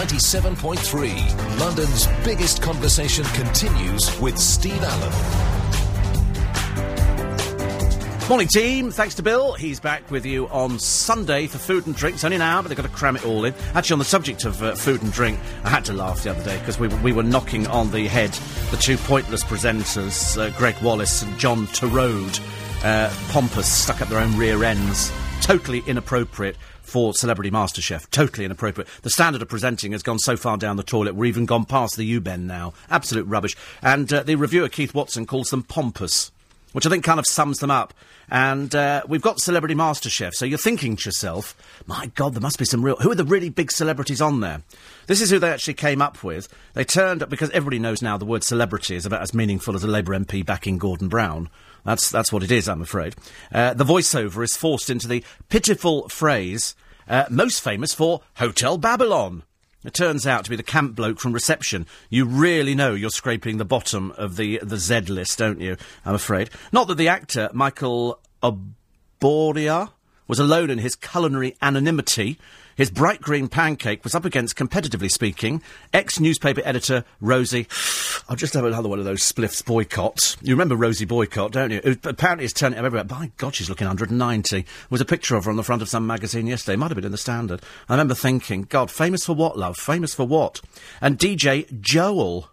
97.3. London's biggest conversation continues with Steve Allen. Morning, team. Thanks to Bill. He's back with you on Sunday for food and drinks. Only an hour, but they've got to cram it all in. Actually, on the subject of uh, food and drink, I had to laugh the other day because we, we were knocking on the head the two pointless presenters, uh, Gregg Wallace and John Torode, uh, pompous, stuck up their own rear ends. Totally inappropriate for Celebrity MasterChef. Totally inappropriate. The standard of presenting has gone so far down the toilet, we're even gone past the U-bend now. Absolute rubbish. And uh, the reviewer, Keith Watson, calls them pompous which I think kind of sums them up. And uh, we've got Celebrity MasterChef, so you're thinking to yourself, my God, there must be some real. Who are the really big celebrities on there? This is who they actually came up with. They turned up, because everybody knows now the word celebrity is about as meaningful as a Labour MP backing Gordon Brown. That's, that's what it is, I'm afraid. Uh, the voiceover is forced into the pitiful phrase, uh, most famous for Hotel Babylon. It turns out to be the camp bloke from reception. You really know you're scraping the bottom of the the Z list, don't you? I'm afraid. Not that the actor Michael Obiora was alone in his culinary anonymity his bright green pancake was up against, competitively speaking, ex-newspaper editor Rosie... I'll just have another one of those spliffs boycotts. You remember Rosie Boycott, don't you? It, apparently it's turning up everywhere. By God, she's looking 190. There was a picture of her on the front of some magazine yesterday. Might have been in the Standard. I remember thinking, God, famous for what, love? Famous for what? And DJ Joel.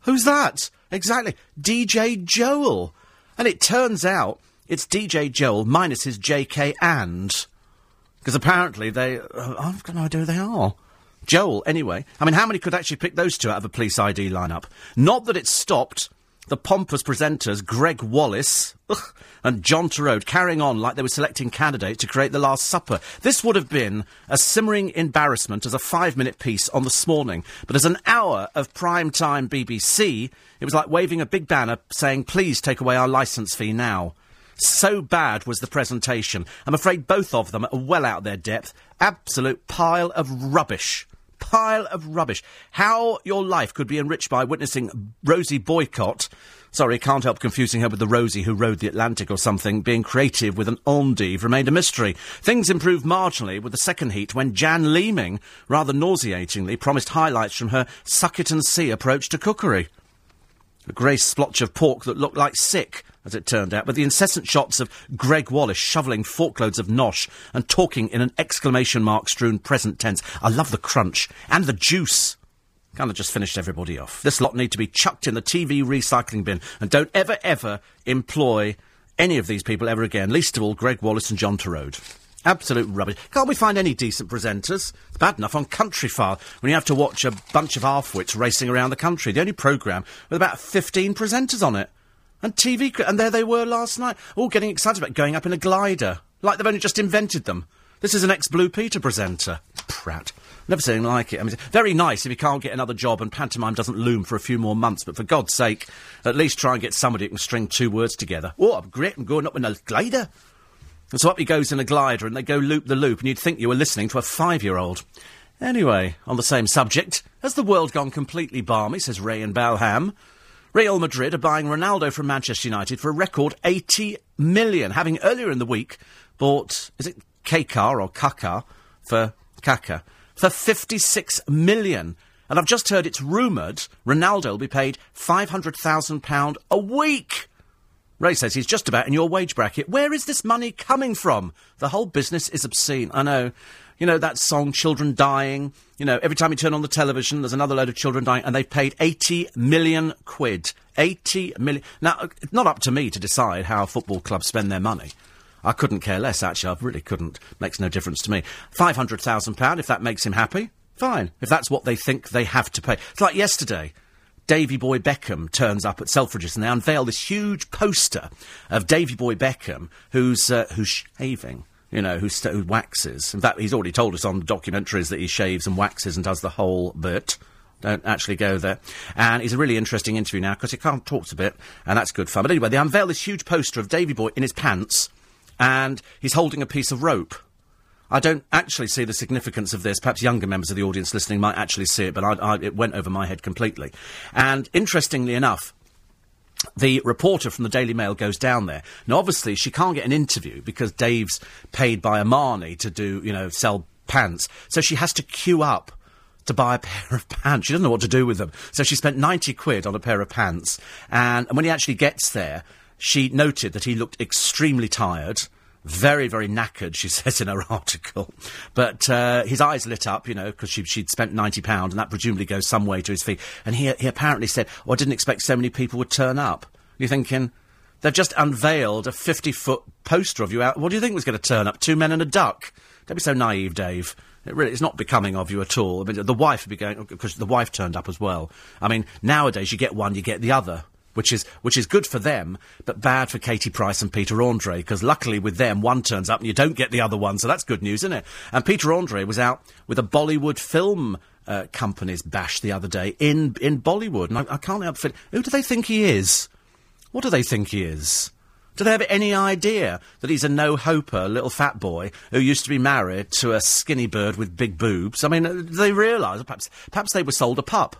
Who's that? Exactly. DJ Joel. And it turns out it's DJ Joel minus his JK and. Because apparently they. Uh, I've got no idea who they are. Joel, anyway. I mean, how many could actually pick those two out of a police ID lineup? Not that it stopped the pompous presenters Gregg Wallace ugh, and John Torode carrying on like they were selecting candidates to create the Last Supper. This would have been a simmering embarrassment as a five minute piece on this morning. But as an hour of prime time BBC, it was like waving a big banner saying, please take away our licence fee now. So bad was the presentation. I'm afraid both of them are well out their depth. Absolute pile of rubbish. Pile of rubbish. How your life could be enriched by witnessing Rosie Boycott. Sorry, can't help confusing her with the Rosie who rode the Atlantic or something. Being creative with an endive remained a mystery. Things improved marginally with the second heat when Jan Leeming, rather nauseatingly, promised highlights from her suck it and see approach to cookery. A grey splotch of pork that looked like sick as it turned out, but the incessant shots of Gregg Wallace shoveling forkloads of nosh and talking in an exclamation mark strewn present tense. I love the crunch and the juice. Kind of just finished everybody off. This lot need to be chucked in the TV recycling bin and don't ever, ever employ any of these people ever again, least of all Gregg Wallace and John Torode. Absolute rubbish. Can't we find any decent presenters? It's bad enough on Countryfile when you have to watch a bunch of half-wits racing around the country. The only programme with about 15 presenters on it. And TV, and there they were last night, all getting excited about going up in a glider, like they've only just invented them. This is an ex-Blue Peter presenter. Prat. Never seen like it. I mean, very nice if you can't get another job and pantomime doesn't loom for a few more months, but for God's sake, at least try and get somebody who can string two words together. Oh, I'm great, I'm going up in a glider. And so up he goes in a glider and they go loop the loop and you'd think you were listening to a five-year-old. Anyway, on the same subject, has the world gone completely balmy, says Ray and Balham. Real Madrid are buying Ronaldo from Manchester United for a record 80 million, having earlier in the week bought, is it Kaka or Kaka for Kaka, for 56 million. And I've just heard it's rumoured Ronaldo will be paid £500,000 a week. Ray says he's just about in your wage bracket. Where is this money coming from? The whole business is obscene. I know. You know, that song, Children Dying. You know, every time you turn on the television, there's another load of children dying, and they've paid 80 million quid. 80 million. Now, it's not up to me to decide how football clubs spend their money. I couldn't care less, actually. I really couldn't. Makes no difference to me. £500,000, if that makes him happy, fine. If that's what they think they have to pay. It's like yesterday. Davy Boy Beckham turns up at Selfridges and they unveil this huge poster of Davy Boy Beckham who's, uh, who's shaving you know, who, st- who waxes. In fact, he's already told us on documentaries that he shaves and waxes and does the whole bit. Don't actually go there. And it's a really interesting interview now because he can't talk a bit, and that's good fun. But anyway, they unveil this huge poster of Davy Boy in his pants, and he's holding a piece of rope. I don't actually see the significance of this. Perhaps younger members of the audience listening might actually see it, but I, I, it went over my head completely. And interestingly enough, the reporter from the Daily Mail goes down there. Now, obviously, she can't get an interview because Dave's paid by Armani to do, you know, sell pants. So she has to queue up to buy a pair of pants. She doesn't know what to do with them. So she spent 90 quid on a pair of pants. And, and when he actually gets there, she noted that he looked extremely tired. Very, very knackered, she says in her article. But uh, his eyes lit up, you know, because she, she'd spent £90, and that presumably goes some way to his fee. And he, he apparently said, Oh, I didn't expect so many people would turn up. You're thinking, they've just unveiled a 50 foot poster of you out. What do you think was going to turn up? Two men and a duck? Don't be so naive, Dave. It really, it's not becoming of you at all. I mean, the wife would be going because the wife turned up as well. I mean, nowadays you get one, you get the other, which is which is good for them, but bad for Katie Price and Peter Andre because luckily with them one turns up and you don't get the other one, so that's good news, isn't it? And Peter Andre was out with a Bollywood film. Uh, company's bash the other day in in Bollywood, and I, I can't help feeling who do they think he is? What do they think he is? Do they have any idea that he's a no-hoper, little fat boy who used to be married to a skinny bird with big boobs? I mean, uh, do they realise? Perhaps, perhaps they were sold a pup.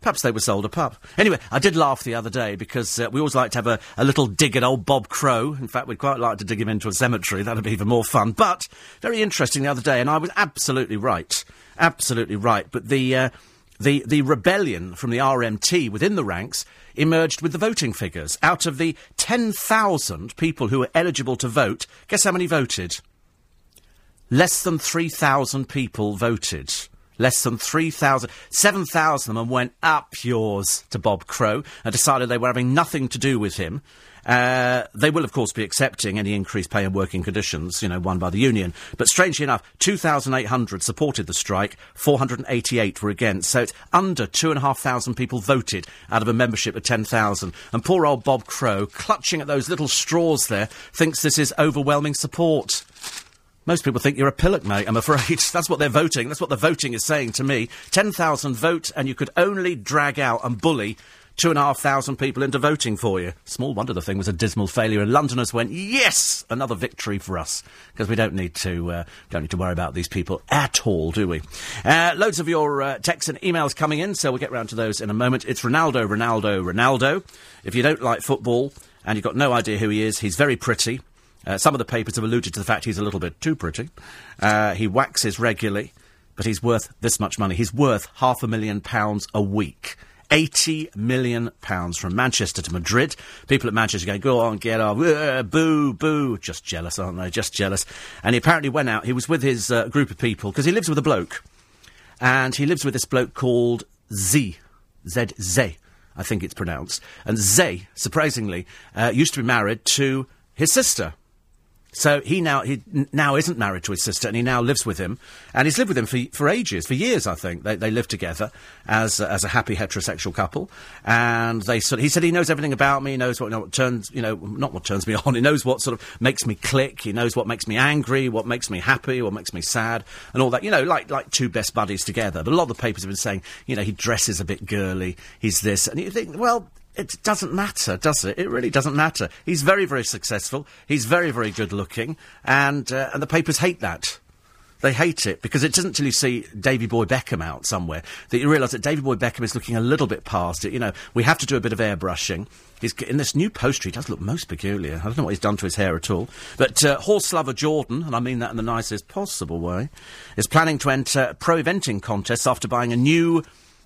Perhaps they were sold a pup. Anyway, I did laugh the other day because uh, we always like to have a, a little dig at old Bob Crow. In fact, we'd quite like to dig him into a cemetery. That'd be even more fun. But very interesting the other day, and I was absolutely right, absolutely right. But the uh, the the rebellion from the RMT within the ranks emerged with the voting figures. Out of the 10,000 people who were eligible to vote, guess how many voted? Less than 3,000 people voted. Less than 3,000. 7,000 of them went up yours to Bob Crow and decided they were having nothing to do with him. Uh, they will, of course, be accepting any increased pay and working conditions, you know, won by the union. But strangely enough, 2,800 supported the strike, 488 were against. So it's under 2,500 people voted out of a membership of 10,000. And poor old Bob Crow, clutching at those little straws there, thinks this is overwhelming support. Most people think you're a pillock, mate, I'm afraid. That's what they're voting. That's what the voting is saying to me. 10,000 vote, and you could only drag out and bully two and a half thousand people into voting for you. Small wonder the thing was a dismal failure, and Londoners went, "Yes, another victory for us," because we don't need to uh, don't need to worry about these people at all, do we? Uh, loads of your uh, texts and emails coming in, so we'll get round to those in a moment. It's Ronaldo, Ronaldo, Ronaldo. If you don't like football and you've got no idea who he is, he's very pretty. Uh, some of the papers have alluded to the fact he's a little bit too pretty. Uh, he waxes regularly, but he's worth this much money. He's worth half a million pounds a week. 80 million pounds from Manchester to Madrid. People at Manchester going, go on, get off, uh, boo, boo. Just jealous, aren't they? Just jealous. And he apparently went out, he was with his uh, group of people, because he lives with a bloke. And he lives with this bloke called Z. Z. Z. I think it's pronounced. And Z, surprisingly, uh, used to be married to his sister. So he now he now isn't married to his sister, and he now lives with him, and he's lived with him for for ages, for years, I think. They they live together as as a happy heterosexual couple, and they sort. Of, he said he knows everything about me. He knows what, you know, what turns you know not what turns me on. He knows what sort of makes me click. He knows what makes me angry, what makes me happy, what makes me sad, and all that. You know, like like two best buddies together. But a lot of the papers have been saying, you know, he dresses a bit girly. He's this, and you think, well, it doesn't matter, does it? It really doesn't matter. He's very, very successful. He's very, very good looking, and uh, and the papers hate that. They hate it because it isn't until you see Davy Boy Beckham out somewhere that you realise that Davy Boy Beckham is looking a little bit past it. You know, we have to do a bit of airbrushing. He's in this new poster. He does look most peculiar. I don't know what he's done to his hair at all. But uh, horse lover Jordan, and I mean that in the nicest possible way, is planning to enter pro eventing contests after buying a new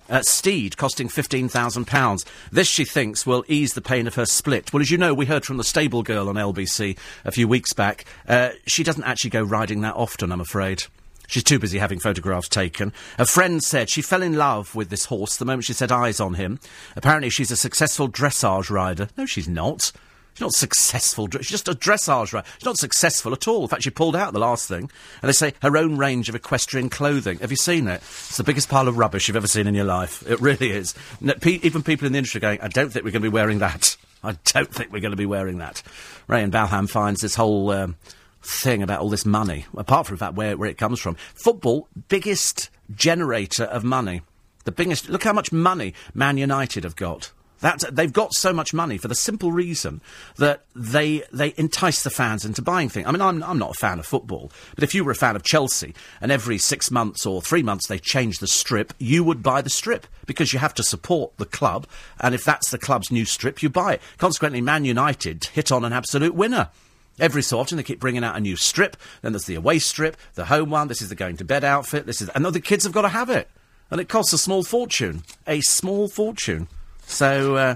uh, Steed costing £15,000. This, she thinks, will ease the pain of her split. Well, as you know, we heard from the stable girl on LBC a few weeks back. Uh, she doesn't actually go riding that often, I'm afraid. She's too busy having photographs taken. A friend said she fell in love with this horse the moment she set eyes on him. Apparently, she's a successful dressage rider. No, she's not. She's not successful. She's just a dressage rider. She's not successful at all. In fact, she pulled out the last thing. And they say her own range of equestrian clothing. Have you seen it? It's the biggest pile of rubbish you've ever seen in your life. It really is. even people in the industry are going, I don't think we're going to be wearing that. I don't think we're going to be wearing that. Ray and Balham finds this whole um, thing about all this money, apart from fact where, where it comes from. Football, biggest generator of money. The biggest. Look how much money Man United have got. That's, they've got so much money for the simple reason that they they entice the fans into buying things. I mean, I'm, I'm not a fan of football, but if you were a fan of Chelsea and every six months or three months they change the strip, you would buy the strip because you have to support the club, and if that's the club's new strip, you buy it. Consequently, Man United hit on an absolute winner. Every so often they keep bringing out a new strip. Then there's the away strip, the home one. This is the going to bed outfit. This is, and the kids have got to have it. and it costs a small fortune. A small fortune. So uh,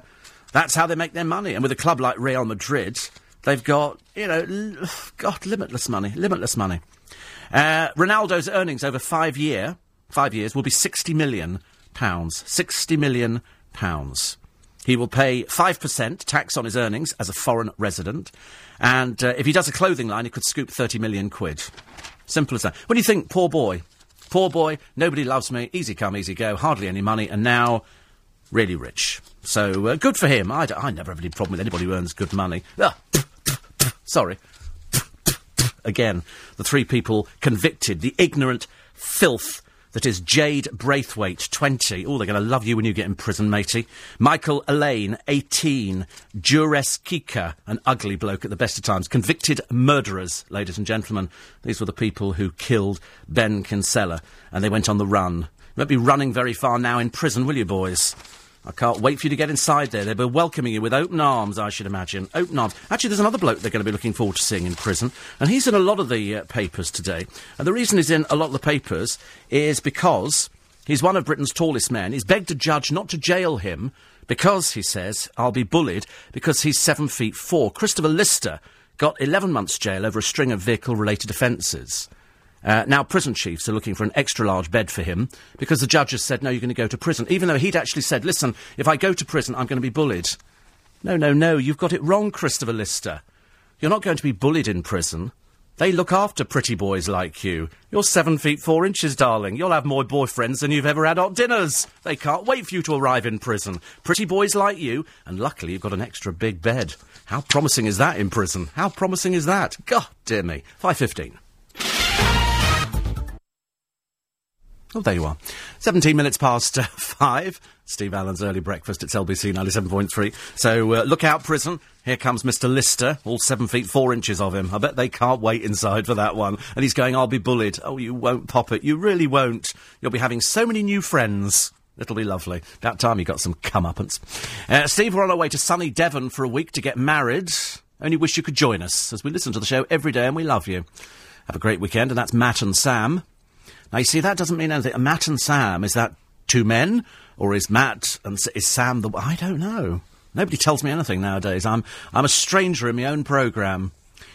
that's how they make their money. And with a club like Real Madrid, they've got, you know, l- got limitless money. Limitless money. Uh, Ronaldo's earnings over five year, five years will be 60 million pounds. 60 million pounds. He will pay 5% tax on his earnings as a foreign resident. And uh, if he does a clothing line, he could scoop 30 million quid. Simple as that. When you think, poor boy, poor boy, nobody loves me, easy come, easy go, hardly any money, and now really rich. So uh, good for him. I, I never have any problem with anybody who earns good money. Ah, sorry. Again, the three people convicted, the ignorant filth that is Jade Braithwaite, 20. Oh, they're going to love you when you get in prison, matey. Michael Alleyne, 18. Juress Kika, an ugly bloke at the best of times. Convicted murderers, ladies and gentlemen. These were the people who killed Ben Kinsella, and they went on the run. Won't be running very far now in prison, will you, boys? I can't wait for you to get inside there. They'll be welcoming you with open arms, I should imagine. Open arms. Actually, there's another bloke they're going to be looking forward to seeing in prison, and he's in a lot of the uh, papers today. And the reason he's in a lot of the papers is because he's one of Britain's tallest men. He's begged a judge not to jail him because, he says, I'll be bullied because he's seven feet four. Christopher Lister got 11 months jail over a string of vehicle-related offences. Uh, now, prison chiefs are looking for an extra large bed for him because the judge has said, no, you're going to go to prison, even though he'd actually said, listen, if I go to prison, I'm going to be bullied. No, no, no, you've got it wrong, Christopher Lister. You're not going to be bullied in prison. They look after pretty boys like you. You're seven feet four inches, darling. You'll have more boyfriends than you've ever had hot dinners. They can't wait for you to arrive in prison. Pretty boys like you, and luckily you've got an extra big bed. How promising is that in prison? How promising is that? God dear me. 5.15. Oh, there you are. 17 minutes past uh, 5. Steve Allen's early breakfast It's LBC 97.3. So uh, look out, prison. Here comes Mr. Lister, all 7 feet 4 inches of him. I bet they can't wait inside for that one. And he's going, I'll be bullied. Oh, you won't pop it. You really won't. You'll be having so many new friends. It'll be lovely. About time you got some comeuppance. Uh, Steve, we're on our way to sunny Devon for a week to get married. Only wish you could join us as we listen to the show every day and we love you. Have a great weekend, and that's Matt and Sam. Now, you see, that doesn't mean anything. Matt and Sam, is that two men? Or is Matt and is Sam the. I don't know. Nobody tells me anything nowadays. I'm, I'm a stranger in my own programme.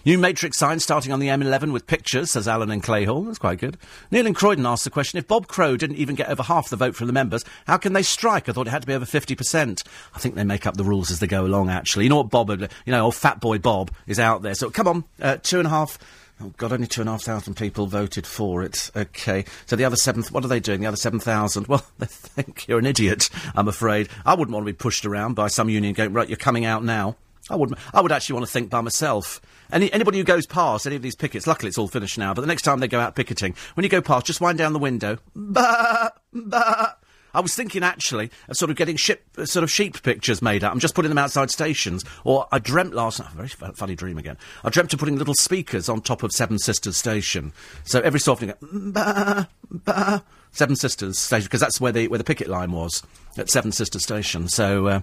New Matrix sign starting on the M11 with pictures, says Alan and Clayhall. That's quite good. Neil and Croydon asked the question if Bob Crow didn't even get over half the vote from the members, how can they strike? I thought it had to be over 50%. I think they make up the rules as they go along, actually. You know what Bob, you know, old fat boy Bob is out there. So come on, uh, two and a half. Oh, God, only two and a half thousand people voted for it. Okay. So the other seven, what are they doing? The other 7,000? Well, they think you're an idiot, I'm afraid. I wouldn't want to be pushed around by some union going, right, you're coming out now. I would, I would actually want to think by myself. Any, anybody who goes past any of these pickets, luckily it's all finished now, but the next time they go out picketing, when you go past, just wind down the window. Bah, bah. I was thinking actually of sort of getting ship, uh, sort of sheep pictures made up. I'm just putting them outside stations. Or I dreamt last night, a very fu- funny dream again. I dreamt of putting little speakers on top of Seven Sisters Station. So every so often, you go, bah, bah, Seven Sisters Station, because that's where the where the picket line was at Seven Sisters Station. So uh,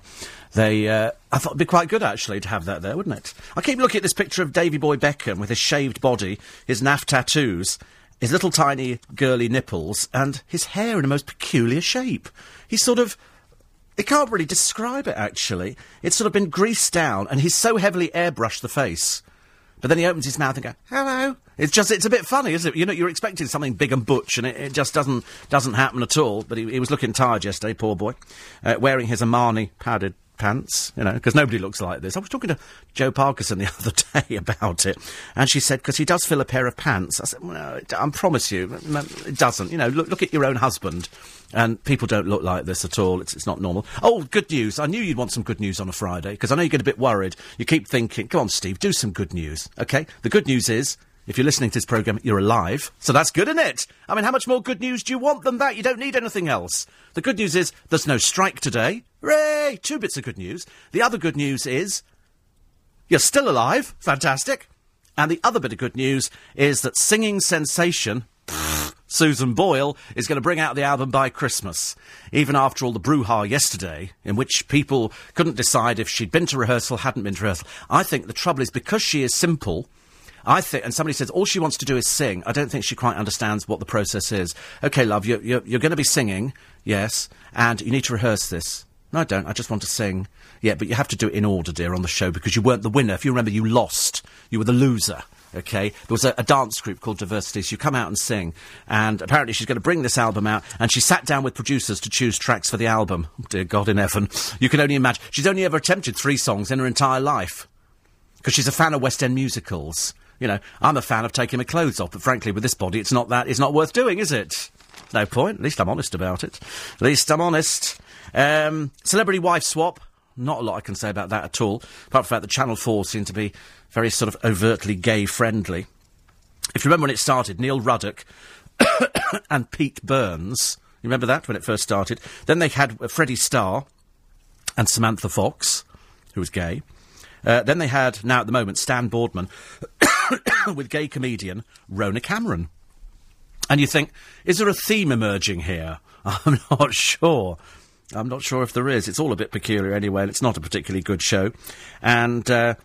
they, uh, I thought it'd be quite good actually to have that there, wouldn't it? I keep looking at this picture of Davy Boy Beckham with his shaved body, his naff tattoos, his little tiny girly nipples, and his hair in a most peculiar shape. He's sort of. He can't really describe it actually. It's sort of been greased down, and he's so heavily airbrushed the face. But then he opens his mouth and goes, "Hello." It's just, it's a bit funny, isn't it? You know, you're expecting something big and butch, and it, it just doesn't doesn't happen at all. But he, he was looking tired yesterday, poor boy, uh, wearing his Armani padded pants, you know, because nobody looks like this. I was talking to Joe Parkinson the other day about it, and she said, because he does fill a pair of pants. I said, well, I promise you, it doesn't. You know, look, look at your own husband. And people don't look like this at all. It's, it's not normal. Oh, good news. I knew you'd want some good news on a Friday, because I know you get a bit worried. You keep thinking, come on, Steve, do some good news. Okay? The good news is, if you're listening to this programme, you're alive. So that's good, isn't it? I mean, how much more good news do you want than that? You don't need anything else. The good news is, there's no strike today. Hooray! Two bits of good news. The other good news is, you're still alive. Fantastic. And the other bit of good news is that singing sensation Susan Boyle is going to bring out the album by Christmas. Even after all the brouhaha yesterday, in which people couldn't decide if she'd been to rehearsal, hadn't been to rehearsal. I think the trouble is because she is simple I think, and somebody says all she wants to do is sing. I don't think she quite understands what the process is. Okay, love, you're, you're, you're going to be singing, yes, and you need to rehearse this. No, I don't. I just want to sing. Yeah, but you have to do it in order, dear, on the show because you weren't the winner. If you remember, you lost. You were the loser. Okay, there was a, a, dance group called Diversity. So you come out and sing, and apparently she's going to bring this album out. And she sat down with producers to choose tracks for the album. Dear God in heaven, you can only imagine. She's only ever attempted three songs in her entire life because she's a fan of West End musicals. You know, I'm a fan of taking my clothes off, but frankly, with this body, it's not that. It's not worth doing, is it? No point. At least I'm honest about it. At least I'm honest. Um, celebrity wife swap. Not a lot I can say about that at all, apart from the fact that Channel 4 seem to be very sort of overtly gay friendly. If you remember when it started, Neil Ruddock and Pete Burns. You remember that when it first started? Then they had Freddie Starr and Samantha Fox, who was gay. Uh, then they had, now at the moment, Stan Boardman with gay comedian Rona Cameron. And you think, is there a theme emerging here? I'm not sure. I'm not sure if there is. It's all a bit peculiar anyway, and it's not a particularly good show. And uh,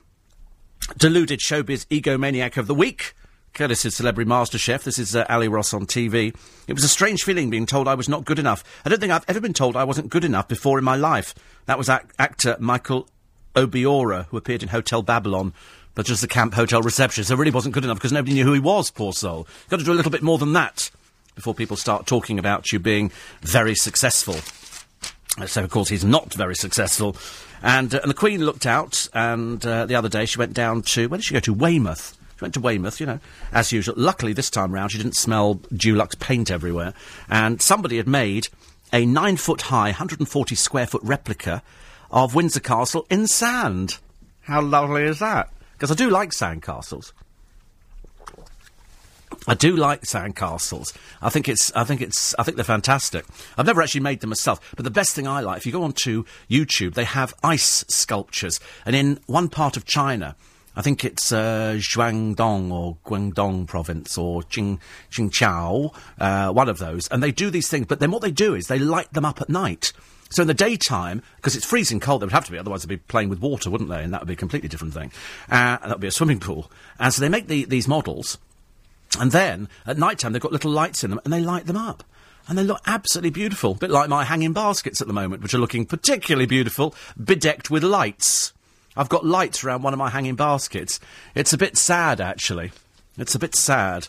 deluded showbiz egomaniac of the week. Courtesy of Celebrity MasterChef. This is uh, Ali Ross on TV. It was a strange feeling being told I was not good enough. I don't think I've ever been told I wasn't good enough before in my life. That was ac- actor Michael Obiora, who appeared in Hotel Babylon, but just the camp hotel receptionist. So really wasn't good enough because nobody knew who he was, poor soul. Got to do a little bit more than that before people start talking about you being very successful. So, of course, he's not very successful. And, uh, and the Queen looked out, and uh, the other day she went down to, where did she go to? Weymouth. She went to Weymouth, you know, as usual. Luckily, this time round, she didn't smell Dulux paint everywhere. And somebody had made a nine foot high, 140 square foot replica of Windsor Castle in sand. How lovely is that? Because I do like sand castles. I do like sandcastles. I think it's, I think it's, I think they're fantastic. I've never actually made them myself, but the best thing I like, if you go onto YouTube, they have ice sculptures, and in one part of China, I think it's uh, Guangdong or Guangdong province or Jing, Jingqiao, uh, one of those, and they do these things. But then what they do is they light them up at night. So in the daytime, because it's freezing cold, they would have to be, otherwise they'd be playing with water, wouldn't they? And that would be a completely different thing. Uh, that would be a swimming pool. And so they make the, these models, and then at night time they've got little lights in them, and they light them up. And they look absolutely beautiful, a bit like my hanging baskets at the moment, which are looking particularly beautiful, bedecked with lights. I've got lights around one of my hanging baskets. It's a bit sad, actually. It's a bit sad.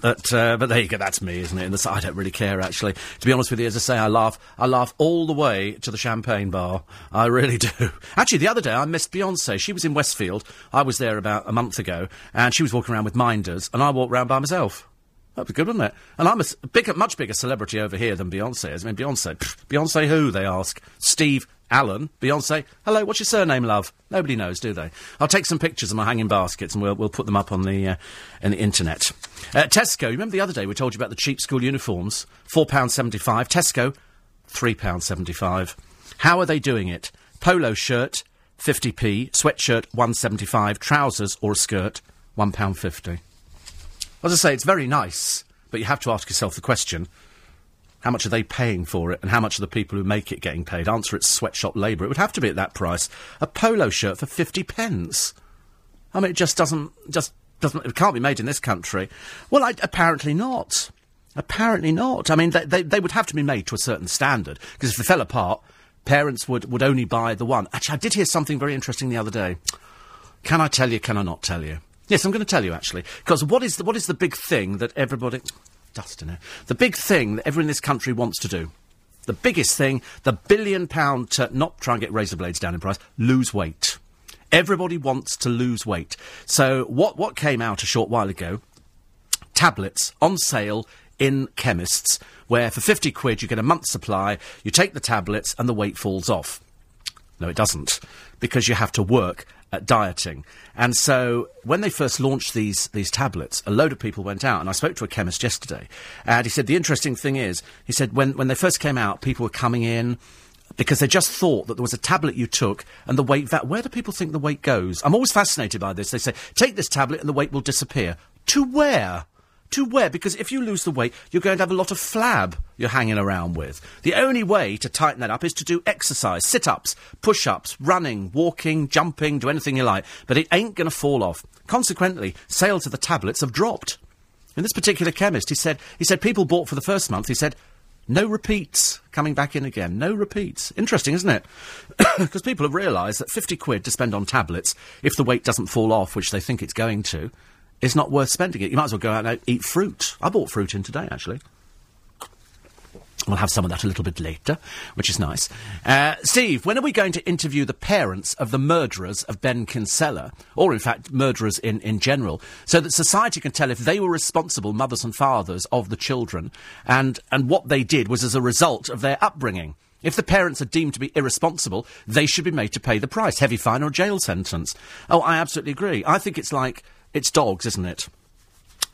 But uh, but there you go. That's me, isn't it? And I don't really care actually. To be honest with you, as I say, I laugh. I laugh all the way to the champagne bar. I really do. Actually, the other day I missed Beyonce. She was in Westfield. I was there about a month ago, and she was walking around with minders, and I walked around by myself. That'd be good, wouldn't it? And I'm a bigger, much bigger celebrity over here than Beyonce is. I mean, Beyonce, pff, Beyonce who? They ask. Steve Allen, Beyonce. Hello, what's your surname, love? Nobody knows, do they? I'll take some pictures of my hanging baskets and we'll, we'll put them up on the, uh, the internet. Uh, Tesco, you remember the other day we told you about the cheap school uniforms? £4.75. Tesco, £3.75. How are they doing it? Polo shirt, 50p. Sweatshirt, 175 Trousers or a skirt, £1.50. As I say, it's very nice, but you have to ask yourself the question how much are they paying for it, and how much are the people who make it getting paid? Answer it's sweatshop labour. It would have to be at that price. A polo shirt for fifty pence. I mean, it just doesn't, just doesn't, it can't be made in this country. Well, I, apparently not. Apparently not. I mean, they, they, they would have to be made to a certain standard, because if they fell apart, parents would, would only buy the one. Actually, I did hear something very interesting the other day. Can I tell you, can I not tell you? Yes, I'm going to tell you, actually. Because what is the, what is the big thing that everybody dust in it. The big thing that everyone in this country wants to do, the biggest thing, the billion pound, to not try and get razor blades down in price, lose weight. Everybody wants to lose weight. So what, what came out a short while ago? Tablets on sale in chemists, where for 50 quid you get a month's supply, you take the tablets and the weight falls off. No, it doesn't, because you have to work at dieting. And so when they first launched these, these tablets, a load of people went out, and I spoke to a chemist yesterday, and he said the interesting thing is, he said when, when they first came out, people were coming in because they just thought that there was a tablet you took and the weight that where do people think the weight goes? I'm always fascinated by this. They say, take this tablet and the weight will disappear. To where? To where? Because if you lose the weight, you're going to have a lot of flab you're hanging around with. The only way to tighten that up is to do exercise, sit ups, push ups, running, walking, jumping, do anything you like. But it ain't going to fall off. Consequently, sales of the tablets have dropped. In this particular chemist, he said, he said people bought for the first month, he said, no repeats coming back in again. No repeats. Interesting, isn't it? Because people have realised that 50 quid to spend on tablets, if the weight doesn't fall off, which they think it's going to, is not worth spending it. You might as well go out and eat fruit. I bought fruit in today, actually. We'll have some of that a little bit later, which is nice. Uh, Steve, when are we going to interview the parents of the murderers of Ben Kinsella, or in fact, murderers in, in general, so that society can tell if they were responsible mothers and fathers of the children and, and what they did was as a result of their upbringing? If the parents are deemed to be irresponsible, they should be made to pay the price heavy fine or jail sentence. Oh, I absolutely agree. I think it's like it's dogs, isn't it?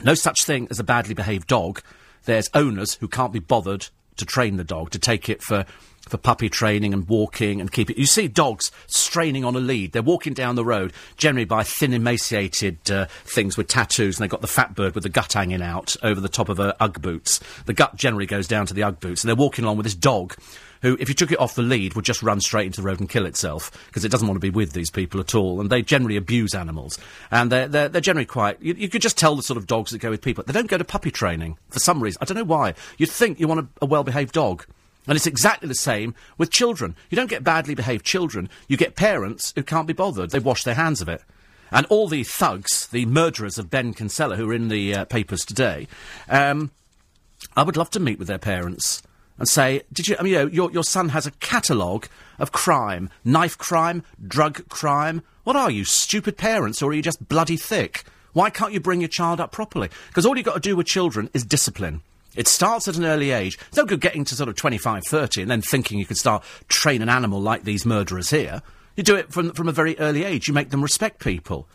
No such thing as a badly behaved dog. There's owners who can't be bothered to train the dog, to take it for, for puppy training and walking and keep it. You see dogs straining on a lead. They're walking down the road, generally by thin, emaciated uh, things with tattoos, and they've got the fat bird with the gut hanging out over the top of her Ugg boots. The gut generally goes down to the Ugg boots, and they're walking along with this dog who, if you took it off the lead, would just run straight into the road and kill itself because it doesn't want to be with these people at all. And they generally abuse animals, and they're they're, they're generally quite. You, you, could just tell the sort of dogs that go with people. They don't go to puppy training for some reason. I don't know why. You'd think you want a, a well-behaved dog. And it's exactly the same with children. You don't get badly behaved children. You get parents who can't be bothered. They wash their hands of it. And all the thugs, the murderers of Ben Kinsella, who are in the uh, papers today, um, I would love to meet with their parents and say, did you, I mean, you know, your, your son has a catalogue of crime, knife crime, drug crime. What are you, stupid parents, or are you just bloody thick? Why can't you bring your child up properly? Because all you've got to do with children is discipline. It starts at an early age. It's no good getting to sort of 25, 30 and then thinking you could start train an animal like these murderers here. You do it from, from a very early age. You make them respect people.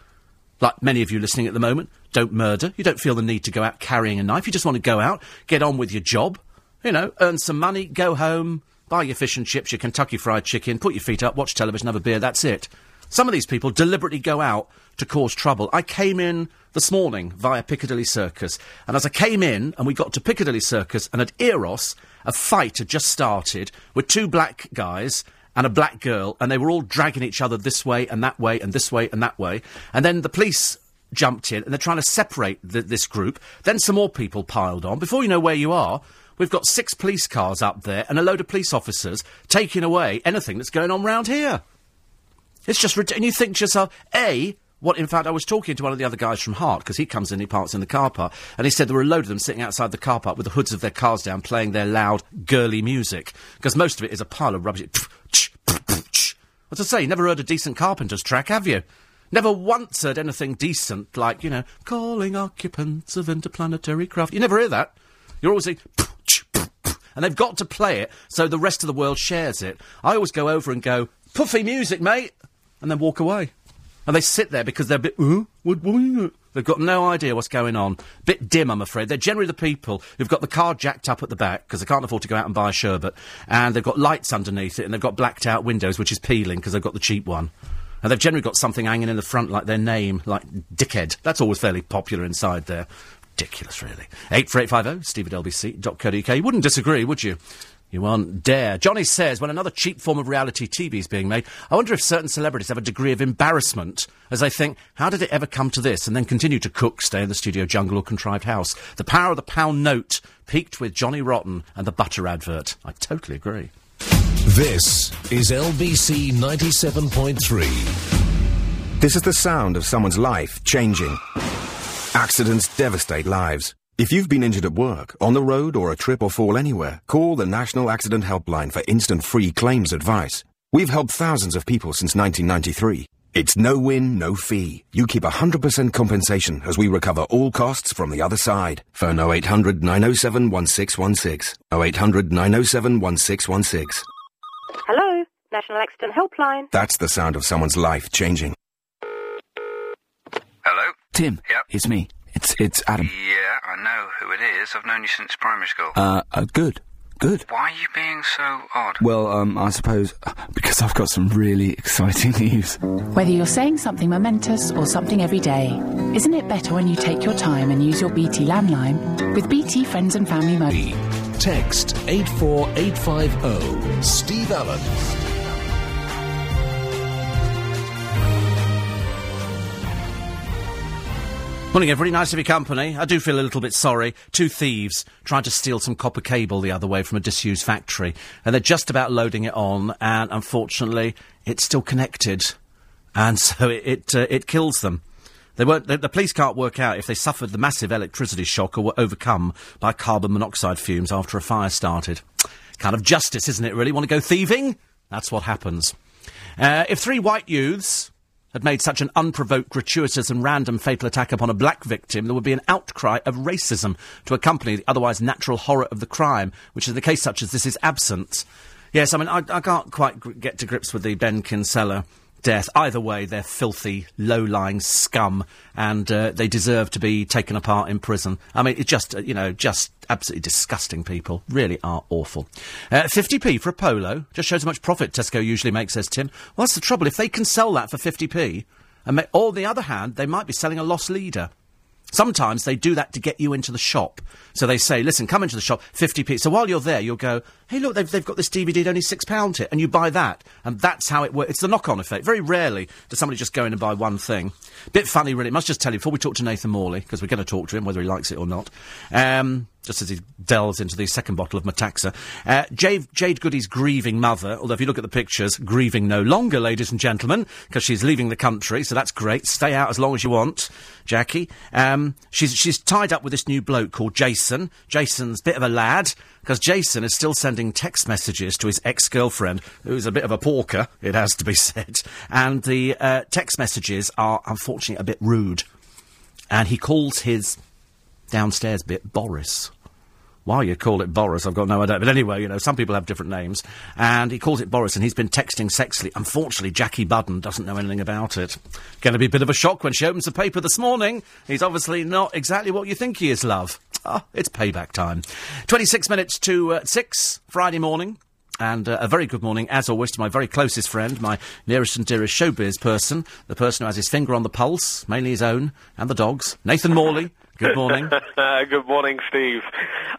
Like many of you listening at the moment, don't murder. You don't feel the need to go out carrying a knife. You just want to go out, get on with your job, you know, earn some money, go home, buy your fish and chips, your Kentucky Fried Chicken, put your feet up, watch television, have a beer, that's it. Some of these people deliberately go out to cause trouble. I came in this morning via Piccadilly Circus, and as I came in and we got to Piccadilly Circus, and at Eros, a fight had just started with two black guys and a black girl, and they were all dragging each other this way and that way and this way and that way. And then the police jumped in and they're trying to separate th- this group. Then some more people piled on. Before you know where you are, We've got six police cars up there and a load of police officers taking away anything that's going on round here. It's just rid- and you think to yourself, A, what, in fact, I was talking to one of the other guys from Heart, because he comes in, he parks in the car park, and he said there were a load of them sitting outside the car park with the hoods of their cars down, playing their loud, girly music. Because most of it is a pile of rubbish. What to say, never heard a decent Carpenter's track, have you? Never once heard anything decent, like, you know, calling occupants of interplanetary craft. You never hear that. You're always saying, and they've got to play it so the rest of the world shares it. I always go over and go, puffy music, mate, and then walk away. And they sit there because they're bit, what, They've got no idea what's going on. Bit dim, I'm afraid. They're generally the people who've got the car jacked up at the back because they can't afford to go out and buy a sherbet, and they've got lights underneath it, and they've got blacked out windows, which is peeling because they've got the cheap one. And they've generally got something hanging in the front like their name, like Dickhead. That's always fairly popular inside there ridiculous, really. 84850 steve at lbc.co.uk. You wouldn't disagree, would you? You won't dare. Johnny says, when another cheap form of reality TV is being made, I wonder if certain celebrities have a degree of embarrassment as they think, how did it ever come to this? And then continue to cook, stay in the studio jungle or contrived house. The power of the pound note peaked with Johnny Rotten and the butter advert. I totally agree. This is LBC 97.3. This is the sound of someone's life changing. Accidents devastate lives. If you've been injured at work, on the road, or a trip or fall anywhere, call the National Accident Helpline for instant free claims advice. We've helped thousands of people since 1993. It's no win, no fee. You keep 100% compensation as we recover all costs from the other side. Phone 0800 907 1616. 0800 907 1616. Hello, National Accident Helpline. That's the sound of someone's life changing. Hello? Tim. Yep. It's me. It's it's Adam. Yeah, I know who it is. I've known you since primary school. Uh, uh good. Good. Why are you being so odd? Well, um, I suppose because I've got some really exciting news. Whether you're saying something momentous or something every day, isn't it better when you take your time and use your BT landline? With BT Friends and Family Mode. Text 84850. Steve Allen. Morning, everybody. Nice of your company. I do feel a little bit sorry. Two thieves tried to steal some copper cable the other way from a disused factory, and they're just about loading it on, and unfortunately, it's still connected, and so it it, uh, it kills them. They weren't, the, the police can't work out if they suffered the massive electricity shock or were overcome by carbon monoxide fumes after a fire started. Kind of justice, isn't it, really? Want to go thieving? That's what happens. Uh, if three white youths had made such an unprovoked, gratuitous, and random fatal attack upon a black victim, there would be an outcry of racism to accompany the otherwise natural horror of the crime, which is the case such as this is absent. Yes, I mean, I, I can't quite gr- get to grips with the Ben Kinsella death. Either way, they're filthy, low-lying scum, and uh, they deserve to be taken apart in prison. I mean, it's just, uh, you know, just absolutely disgusting people. Really are awful. Uh, 50p for a polo. Just shows how much profit Tesco usually makes, says Tim. Well, that's the trouble. If they can sell that for 50p, and on the other hand, they might be selling a lost leader. Sometimes they do that to get you into the shop. So they say, listen, come into the shop, 50p. So while you're there, you'll go, hey, look, they've, they've got this DVD at only £6 here. And you buy that. And that's how it works. It's the knock-on effect. Very rarely does somebody just go in and buy one thing. Bit funny, really. Must just tell you, before we talk to Nathan Morley, because we're going to talk to him, whether he likes it or not, um, just as he delves into the second bottle of Metaxa. Uh, Jade, Jade Goody's grieving mother, although if you look at the pictures, grieving no longer, ladies and gentlemen, because she's leaving the country, so that's great. Stay out as long as you want, Jackie. Um, she's, she's tied up with this new bloke called Jason. Jason's a bit of a lad, because Jason is still sending text messages to his ex-girlfriend, who's a bit of a porker, it has to be said. And the uh, text messages are, unfortunately, a bit rude. And he calls his downstairs bit Boris. Why you call it Boris, I've got no idea. But anyway, you know, some people have different names. And he calls it Boris, and he's been texting sexily. Unfortunately, Jackie Budden doesn't know anything about it. Going to be a bit of a shock when she opens the paper this morning. He's obviously not exactly what you think he is, love. Ah, it's payback time. 26 minutes to uh, 6, Friday morning. And uh, a very good morning, as always, to my very closest friend, my nearest and dearest showbiz person, the person who has his finger on the pulse, mainly his own, and the dog's, Nathan Morley. Good morning. Uh, good morning, Steve.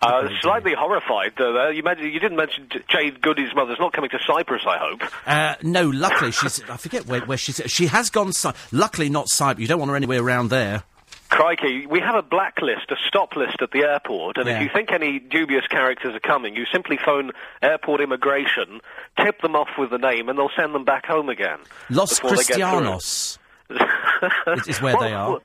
Uh, slightly horrified, though. There. You, mentioned, you didn't mention Jade Goody's mother's not coming to Cyprus, I hope. Uh, no, luckily she's. I forget where, where she's. She has gone. Cy- luckily, not Cyprus. You don't want her anywhere around there. Crikey, we have a blacklist, a stop list at the airport, and Yeah. if you think any dubious characters are coming, you simply phone airport immigration, tip them off with the name, and they'll send them back home again. Los before they get through. Cristianos is, is where Well, they are.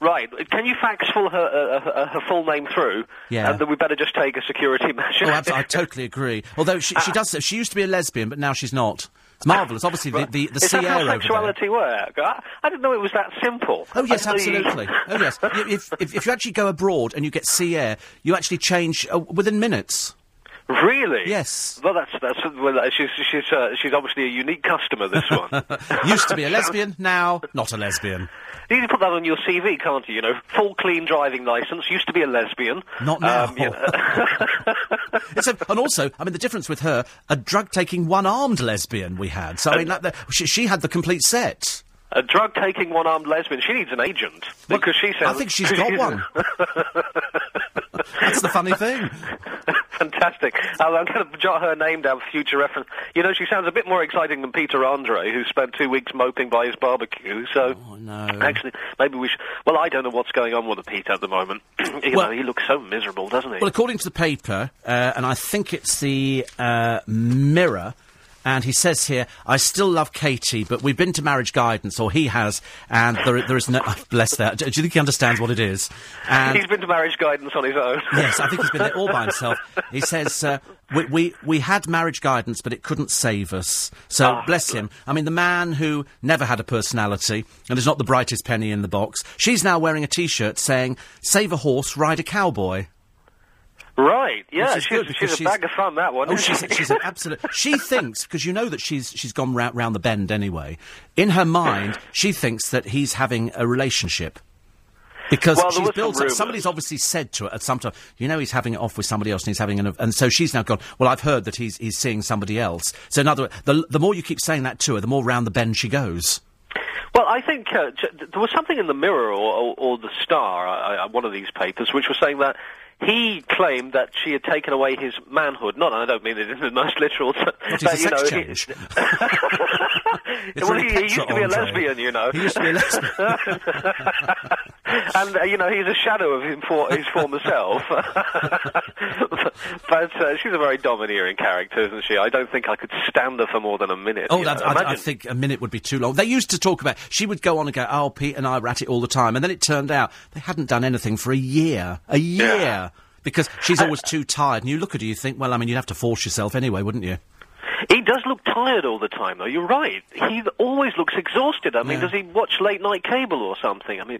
Right. Can you fax full her, uh, uh, her full name through? Yeah. And then we better just take a security measure. Oh, I totally agree. Although she, she does. She used to be a lesbian, but now she's not. It's marvellous. Obviously, the, the, the Is sea that air how over there. sexuality works? I, I didn't know it was that simple. Oh yes, absolutely. Oh yes. If, if if you actually go abroad and you get sea air, you actually change uh, within minutes. Really? Yes. Well, that's that's well, uh, she's she's uh, she's obviously a unique customer. This one. Used to be a lesbian, now not a lesbian. You can put that on your CV, can't you? You know, full clean driving license. Used to be a lesbian. Not now. Um, you know- It's a, and also, I mean, the difference with her, a drug-taking, one-armed lesbian we had. So I mean, that, that, she, she had the complete set. A drug taking one armed lesbian. She needs an agent because she I think she's got one. That's the funny thing. Fantastic. Uh, I'm going to jot her name down for future reference. You know, she sounds a bit more exciting than Peter Andre, who spent two weeks moping by his barbecue. So, Oh, no. actually, maybe we should. Well, I don't know what's going on with the Peter at the moment. you Well- know, he looks so miserable, doesn't he? Well, according to the paper, uh, and I think it's the uh, Mirror, and he says here, I still love Katie, but we've been to marriage guidance, or he has, and there, there is no. Bless that. Do, do you think he understands what it is? And He's been to marriage guidance on his own. Yes, I think he's been there all by himself. He says, uh, we, we, we had marriage guidance, but it couldn't save us. So, Ah, bless him. I mean, the man who never had a personality and is not the brightest penny in the box, she's now wearing a T-shirt saying, save a horse, ride a cowboy. Right, yeah, Which is she's, she's a bag of fun, that one. Oh, she's, she? she's an absolute. She thinks because you know that she's she's gone round, round the bend anyway. In her mind, she thinks that he's having a relationship. Because Well, she's built up. Somebody's obviously said to her at some time, you know, he's having it off with somebody else, and he's having an, and so she's now gone. Well, I've heard that he's he's seeing somebody else. So in other words, the the more you keep saying that to her, the more round the bend she goes. Well, I think uh, there was something in the Mirror or, or, or the Star, uh, uh, one of these papers, which was saying that he claimed that she had taken away his manhood. Not, I don't mean it in the most literal. sense. What is a you sex know, change? Well, really he, he used to be a lesbian, you know. He used to be a lesbian. and uh, you know he's a shadow of him for, his former self. but uh, she's a very domineering character, isn't she? I don't think I could stand her for more than a minute. Oh, that. I, I think a minute would be too long. They used to talk about. She would go on and go, "Oh, Pete and I were at it all the time," and then it turned out they hadn't done anything for a year. A year. Yeah. Because she's always too tired, and you look at her, you think, well, I mean, you'd have to force yourself anyway, wouldn't you? He does look tired all the time, though. You're right. He always looks exhausted. I mean, Yeah. does he watch late night cable or something? I mean,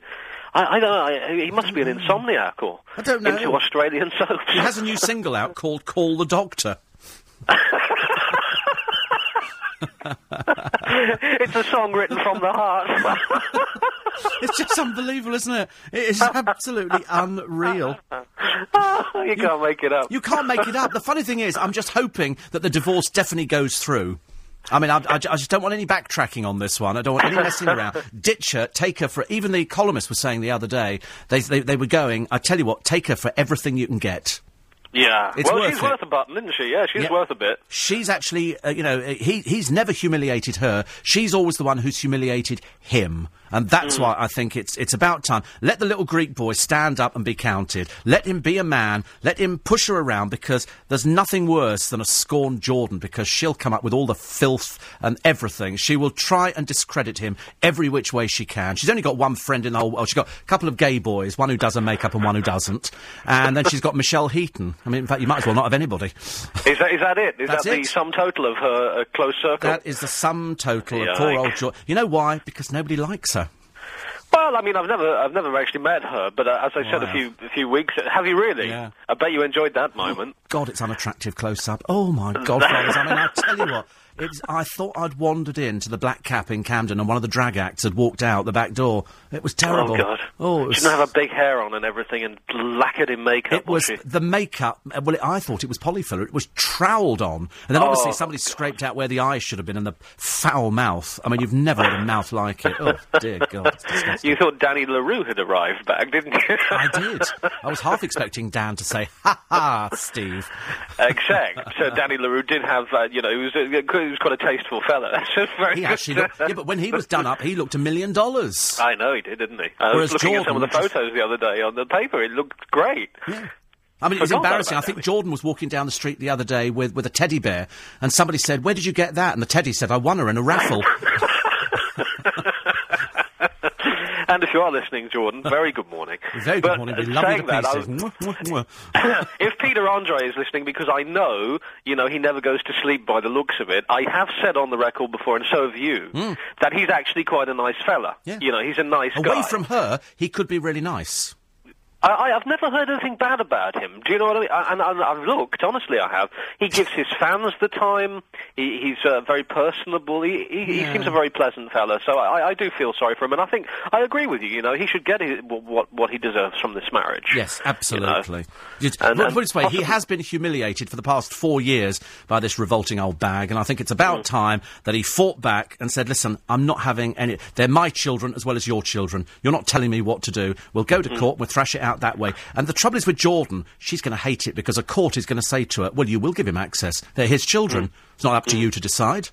I, I don't know. He must be an insomniac or I don't know. into Australian soaps. He has a new single out called "Call the Doctor." it's a song written from the heart. It's just unbelievable, isn't it? It is absolutely unreal. you can't make it up. You can't make it up. The funny thing is, I'm just hoping that the divorce definitely goes through. I mean, I, I I just don't want any backtracking on this one. I don't want any messing around. Ditch her, take her for. Even the columnist was saying the other day, they, they, they were going, I tell you what, take her for everything you can get. Yeah. It's well, worth she's it. worth a button, isn't she? Yeah, she's Yeah. worth a bit. She's actually, uh, you know, uh, he, he's never humiliated her. She's always the one who's humiliated him. And that's why I think it's, it's about time. Let the little Greek boy stand up and be counted. Let him be a man. Let him push her around because there's nothing worse than a scorned Jordan because she'll come up with all the filth and everything. She will try and discredit him every which way she can. She's only got one friend in the whole world. She's got a couple of gay boys, one who does her makeup and one who doesn't. And then she's got Michelle Heaton. I mean, in fact, you might as well not have anybody. Is that, is that it? Is That's that the it. sum total of her uh, close circle? That is the sum total of poor Yike. old Jordan. You know why? Because nobody likes her. Well, I mean, I've never, I've never actually met her, but uh, as I said a few, a few weeks, have you really? Yeah. I bet you enjoyed that moment. God, it's unattractive close up. Oh my God! I mean, I tell you what. It's, I thought I'd wandered into the Black Cap in Camden and one of the drag acts had walked out the back door. It was terrible. Oh God! Oh, it she was, didn't have a big hair on and everything, and lacquered in makeup. it was she? the makeup. uh, Well, it, I thought it was polyfiller. It was troweled on, and then obviously Oh, somebody scraped out where the eyes should have been and the foul mouth. I mean, you've never had a mouth like it. Oh dear God! You thought Danny La Rue had arrived back, didn't you? I did. I was half expecting Dan to say, "Ha ha, Steve." Except uh, Danny La Rue did have, uh, you know, he was, uh, he was quite a tasteful fella. That's just very He actually uh, looked, yeah, but when he was done up, he looked a million dollars. I know he did, didn't he? I Whereas was looking at some of the Jordan just- photos the other day on the paper. It looked great. I mean, it was embarrassing. I think. Jordan was walking down the street the other day with, with a teddy bear, and somebody said, "Where did you get that?" And the teddy said, "I won her in a raffle." And if you are listening, Jordan, very good morning. Very good But, morning. uh, We love you to that, was- Mwah, mwah, mwah. if Peter Andre is listening, because I know, you know, he never goes to sleep by the looks of it, I have said on the record before, and so have you, that he's actually quite a nice fella. Yeah. You know, he's a nice guy. Away from her, he could be really nice. I, I've never heard anything bad about him. Do you know what I mean? I, and I, I've looked, honestly, I have. He gives his fans the time. He, he's uh, very personable. He, he, he seems a very pleasant fella. So I, I do feel sorry for him, and I think I agree with you. You know, he should get his, what what he deserves from this marriage. Yes, you know. absolutely. And- put and put it this way, he has been humiliated for the past four years by this revolting old bag, and I think it's about Mm. time that he fought back and said, "Listen, I'm not having any. They're my children as well as your children. You're not telling me what to do. We'll go Mm. to court. We'll thrash it out that way." And the trouble is with Jordan, she's going to hate it because a court is going to say to her, "Well, you will give him access. They're his children. Mm. It's not up to you to decide."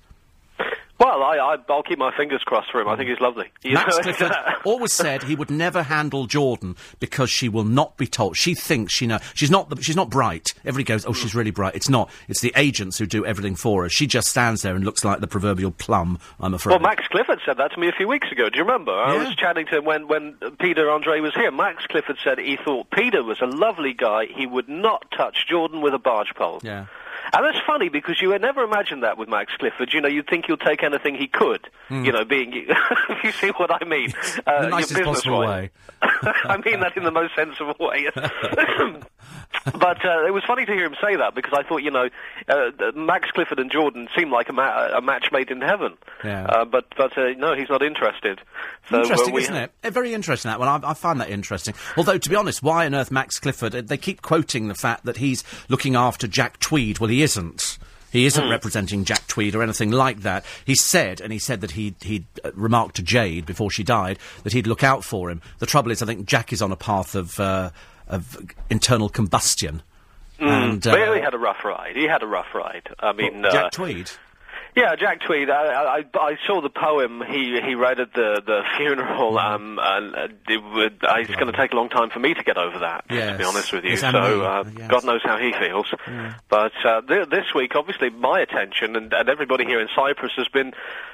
Well, I, I, I'll keep my fingers crossed for him. I think he's lovely. You Max know, Clifford always said he would never handle Jordan because she will not be told. She thinks she knows. She's not. The, she's not bright. Everybody goes, "Oh, she's really bright." It's not. It's the agents who do everything for her. She just stands there and looks like the proverbial plum. I'm afraid. Well, Max Clifford said that to me a few weeks ago. Do you remember? I Yeah. was chatting to him when, when Peter Andre was here. Max Clifford said he thought Peter was a lovely guy. He would not touch Jordan with a barge pole. Yeah. And that's funny because you would never imagine that with Max Clifford. You know, you'd think he'll take anything he could. You know, being if you see what I mean. Uh, the nicest possible way. I mean that in the most sensible way. but uh, it was funny to hear him say that because I thought, you know, uh, Max Clifford and Jordan seemed like a, ma- a match made in heaven. Yeah. Uh, but but uh, no, he's not interested. So, interesting, isn't it? Eh, Very interesting that one. I, I find that interesting. Although, to be honest, why on earth Max Clifford? uh, They keep quoting the fact that he's looking after Jack Tweed. Well, he isn't. He isn't representing Jack Tweed or anything like that. He said, and he said that he he uh, remarked to Jade before she died that he'd look out for him. The trouble is, I think Jack is on a path of uh, of internal combustion. And But uh, he had a rough ride. He had a rough ride. I mean, uh, Jack Tweed. Yeah, Jack Tweed. I, I, I saw the poem he he read at the the funeral, um, and it would, uh, it's going to take a long time for me to get over that. To be honest with you, Yes, so uh, yes. God knows how he feels. But uh, th- this week, obviously, my attention and, and everybody here in Cyprus has been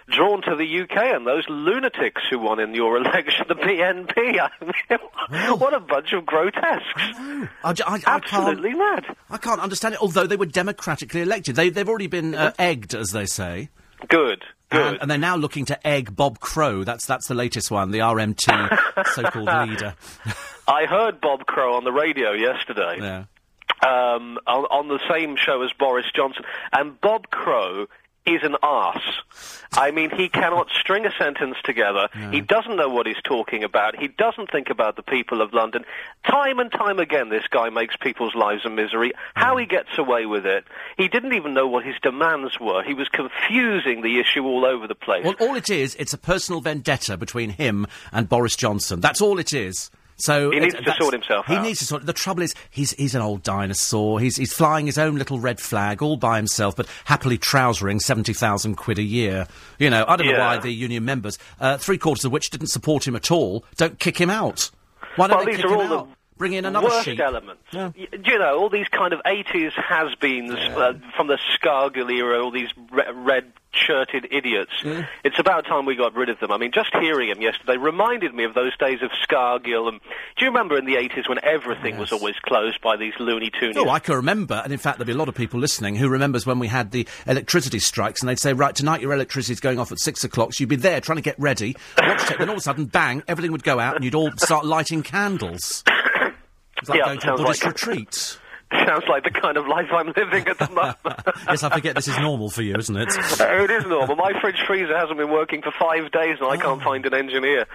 drawn to the UK and those lunatics who won in your election, the BNP. I mean, what a bunch of grotesques! I, I- I Absolutely mad. I can't understand it. Although they were democratically elected, they, they've already been uh, egged, as they say. Good, good. And, and they're now looking to egg Bob Crow. That's that's the latest one, the RMT so-called leader. I heard Bob Crow on the radio yesterday. Yeah. um, on, on the same show as Boris Johnson. And Bob Crow is an ass. I mean, he cannot string a sentence together. He doesn't know what he's talking about. He doesn't think about the people of London. Time and time again, this guy makes people's lives a misery. How he gets away with it, he didn't even know what his demands were. He was confusing the issue all over the place. Well, all it is, it's a personal vendetta between him and Boris Johnson. That's all it is. So He it- needs to sort himself He out. needs to sort. The trouble is, he's he's an old dinosaur. He's he's flying his own little red flag all by himself, but happily trousering seventy thousand quid a year. You know, I don't know why the union members, uh, three quarters of which didn't support him at all, don't kick him out. Why don't Well, they kick are him all the out? Bring in another worst sheep. elements. Yeah. You know all these kind of 80s has-beens uh, from the Scargill era, all these re- red-shirted idiots. It's about time we got rid of them. I mean, just hearing him yesterday reminded me of those days of Scargill. And do you remember in the 80s when everything was always closed by these Looney Tunes? Oh, I can remember, and in fact, there'll be a lot of people listening who remembers when we had the electricity strikes, and they'd say, "Right, tonight your electricity's going off at six o'clock." So you'd be there trying to get ready, watch it, then all of a sudden, bang, everything would go out, and you'd all start lighting candles. It's like Yeah, going to a sounds Buddhist like- retreat. Sounds like the kind of life I'm living at the moment. yes, I forget this is normal for you, isn't it? Uh, it is normal. My fridge freezer hasn't been working for five days, and I Oh. can't find an engineer.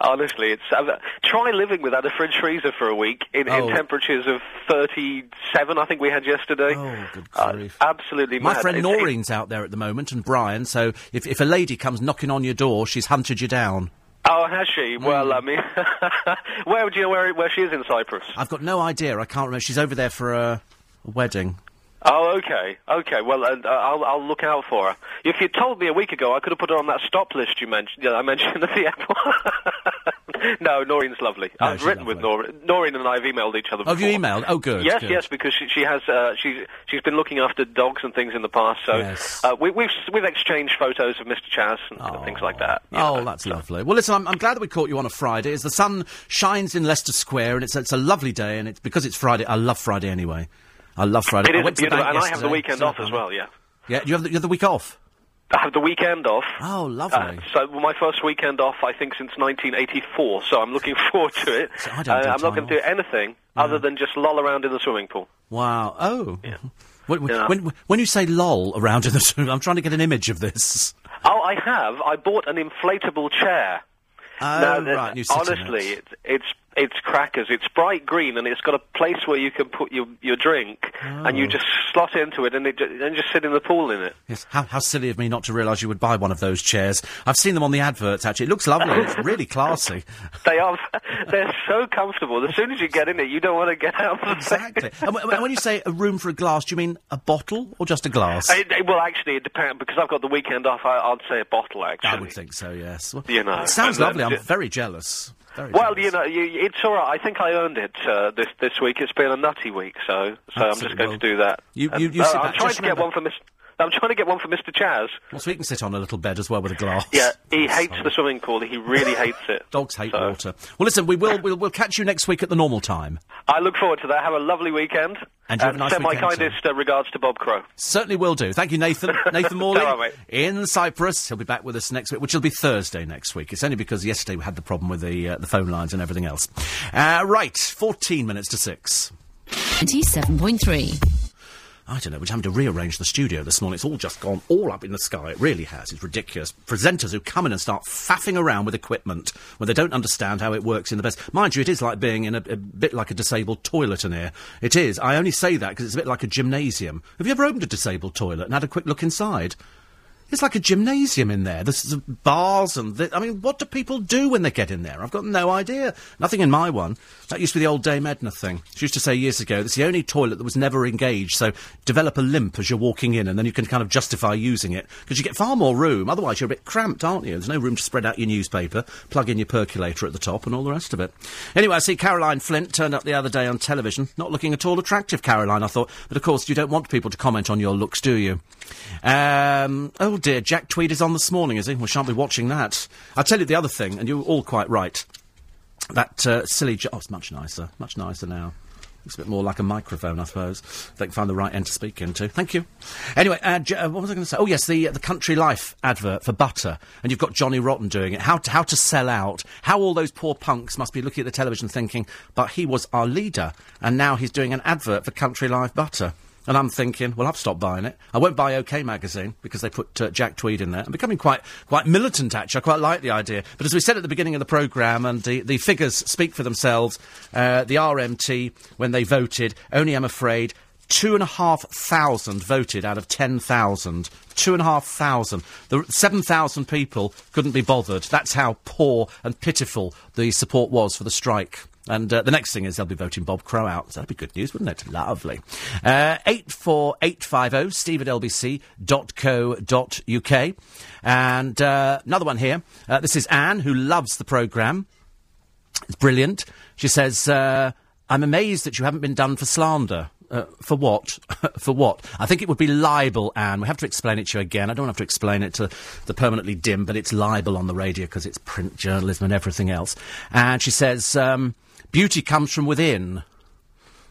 Honestly, it's uh, try living without a fridge freezer for a week in, Oh. in temperatures of thirty-seven. I think we had yesterday. Oh, good Uh, grief. absolutely, My mad. friend It's- it- Noreen's out there at the moment, and Brian. So if if a lady comes knocking on your door, she's hunted you down. Oh, has she? Mm. Well, I mean, where do you know where where she is in Cyprus? I've got no idea. I can't remember. She's over there for a, a wedding. Oh, okay, okay. Well, uh, I'll I'll look out for her. If you told me a week ago, I could have put her on that stop list you mentioned. Yeah, I mentioned at the airport. no, Noreen's lovely. No, I've she's written with. Noreen. Noreen and I have emailed each other. Oh, have you emailed? Oh, good. Yes, good. yes, because she, she has uh, she's she's been looking after dogs and things in the past. So Yes. uh, we, we've we've exchanged photos of Mr. Chaz and, and things like that. Oh, know. that's lovely. Well, listen, I'm, I'm glad that we caught you on a Friday. As the sun shines in Leicester Square, and it's it's a lovely day, and it's because it's Friday. I love Friday anyway. I love Friday. It I is went to the beautiful, and I have the weekend So off as well. Yeah, Yeah, you have the, you have the week off. I have the weekend off. Oh, Uh, lovely. so my first weekend off, I think, since 1984. So I'm looking forward to it. So I don't uh, I'm not going to do anything other than just loll around in the swimming pool. wow. Oh. When, when- Yeah. when, when you say "loll" around in the room, I'm trying to get an image of this. Oh, I have. I bought an inflatable chair. Oh, Now, right. Honestly, it. it's it's it's crackers. It's bright green and it's got a place where you can put your your drink, and you Oh. just slot into it and it and just sit in the pool in it. Yes, how, how silly of me not to realise you would buy one of those chairs. I've seen them on the adverts, actually. It looks lovely. it's really classy. They are they're so comfortable. As soon as you get in it, you don't want to get out. Of the Exactly. and, w- and when you say a room for a glass, do you mean a bottle or just a glass? It, it- well, actually, it depends because I've got the weekend off. I, I'd say a bottle. Actually, I would think so, yes. Well, You know, it sounds lovely. I'm very jealous. Very Well, jealous. you know, you, it's all right. I think I earned it uh, this this week. It's been a nutty week, so so I'm just going Well, to do that. you- you- you uh, I'm trying to get one for Mr. I'm trying to get one for Mr. Chaz. Well, so we can sit on a little bed as well with a glass. Yeah, he hates the swimming pool. He really hates it. Dogs hate So, water. Well, listen, we will we'll, we'll catch you next week at the normal time. I look forward to that. Have a lovely weekend. And you have a nice send my weekend, too. kindest uh, regards to Bob Crow. Certainly will do. Thank you, Nathan. Nathan Morley All right, in Cyprus. He'll be back with us next week, which will be Thursday next week. It's only because yesterday we had the problem with the uh, the phone lines and everything else. Uh, right, fourteen minutes to six. 97.3. I don't know, we're having to rearrange the studio this morning. It's all just gone all up in the sky. It really has. It's ridiculous. Presenters who come in and start faffing around with equipment when they don't understand how it works in the best. Mind you, it is like being in a, a bit like a disabled toilet in here. It is. I only say that because it's a bit like a gymnasium. Have you ever opened a disabled toilet and had a quick look inside? It's like a gymnasium in there. There's bars and I mean, what do people do when they get in there? I've got no idea. Nothing in my one. That used to be the old Dame Edna thing. She used to say years ago, "It's the only toilet that was never engaged." So develop a limp as you're walking in, and then you can kind of justify using it because you get far more room. Otherwise, you're a bit cramped, aren't you? There's no room to spread out your newspaper, plug in your percolator at the top, and all the rest of it. Anyway, I see Caroline Flint turned up the other day on television, not looking at all attractive. Caroline, I thought, but of course you don't want people to comment on your looks, do you? Um, oh dear, Jack Tweed is on this morning, is he? We shan't be watching that. I'll tell you the other thing, and you're all quite right. That uh, silly. Jo- oh, it's much nicer. Much nicer now. Looks a bit more like a microphone, I suppose. They can find the right end to speak into. Thank you. Anyway, uh, J- uh, what was I going to say? Oh, yes, the uh, the Country Life advert for butter, and you've got Johnny Rotten doing it. How to, how to sell out? How all those poor punks must be looking at the television thinking, but he was our leader, and now he's doing an advert for Country Life butter. And I'm thinking, well, I've stopped buying it. I won't buy OK magazine because they put uh, Jack Tweed in there. I'm becoming quite quite militant, actually. I quite like the idea. But as we said at the beginning of the programme, and the, the figures speak for themselves, uh, the RMT, when they voted, only I'm afraid, two and a half thousand voted out of ten thousand. Two and a half thousand. The seven thousand people couldn't be bothered. That's how poor and pitiful the support was for the strike. And uh, the next thing is they'll be voting Bob Crow out. So that'd be good news, wouldn't it? Lovely. Uh, 84850 steve at lbc.co.uk. And uh, another one here. Uh, this is Anne, who loves the programme. It's brilliant. She says, uh, I'm amazed that you haven't been done for slander. Uh, for what? for what? I think it would be libel, Anne. We have to explain it to you again. I don't have to explain it to the permanently dim, but it's libel on the radio because it's print journalism and everything else. And she says, um, beauty comes from within.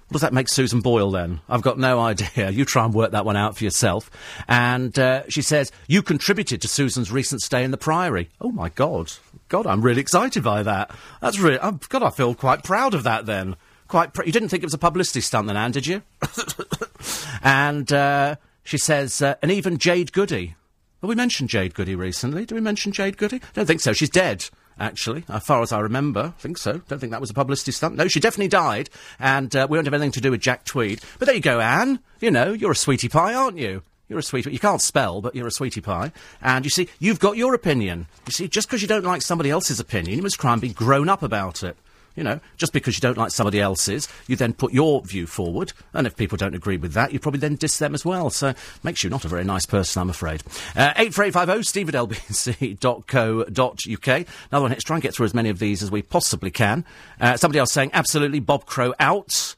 What does that make Susan Boyle then? I've got no idea. You try and work that one out for yourself. And uh, she says, You contributed to Susan's recent stay in the Priory. Oh my God. God, I'm really excited by that. That's really. Oh, God, I feel quite proud of that then. Quite. Pr- you didn't think it was a publicity stunt then, Anne, did you? and uh, she says, uh, And even Jade Goody. Well, we mentioned Jade Goody recently. Did we mention Jade Goody? I Don't think so. She's dead actually, as far as I remember. I think so. Don't think that was a publicity stunt. No, she definitely died, and uh, we don't have anything to do with Jack Tweed. But there you go, Anne. You know, you're a sweetie pie, aren't you? You're a sweetie. You can't spell, but you're a sweetie pie. And you see, you've got your opinion. You see, just because you don't like somebody else's opinion, you must try and be grown up about it. You know, just because you don't like somebody else's, you then put your view forward, and if people don't agree with that, you probably then diss them as well. So makes you not a very nice person, I'm afraid. Uh, eight four eight five zero steve at lbc.co.uk. Another one. Let's try and get through as many of these as we possibly can. Uh, somebody else saying absolutely Bob Crow out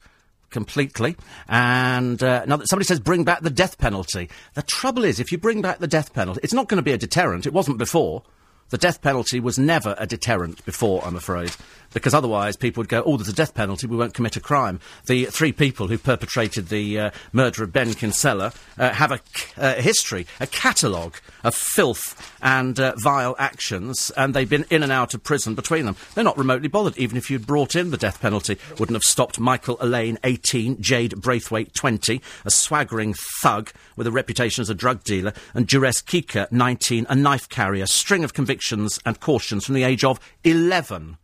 completely. And uh, another, somebody says bring back the death penalty. The trouble is, if you bring back the death penalty, it's not going to be a deterrent. It wasn't before. The death penalty was never a deterrent before, I'm afraid, because otherwise people would go, oh, there's a death penalty, we won't commit a crime. The three people who perpetrated the uh, murder of Ben Kinsella uh, have a, uh, history, a catalogue of filth and uh, vile actions, and they've been in and out of prison between them. They're not remotely bothered. Even if you'd brought in the death penalty, wouldn't have stopped Michael Alleyne, 18, Jade Braithwaite, 20, a swaggering thug with a reputation as a drug dealer, and Juress Kika, 19, a knife carrier, string of convictions and cautions from the age of 11.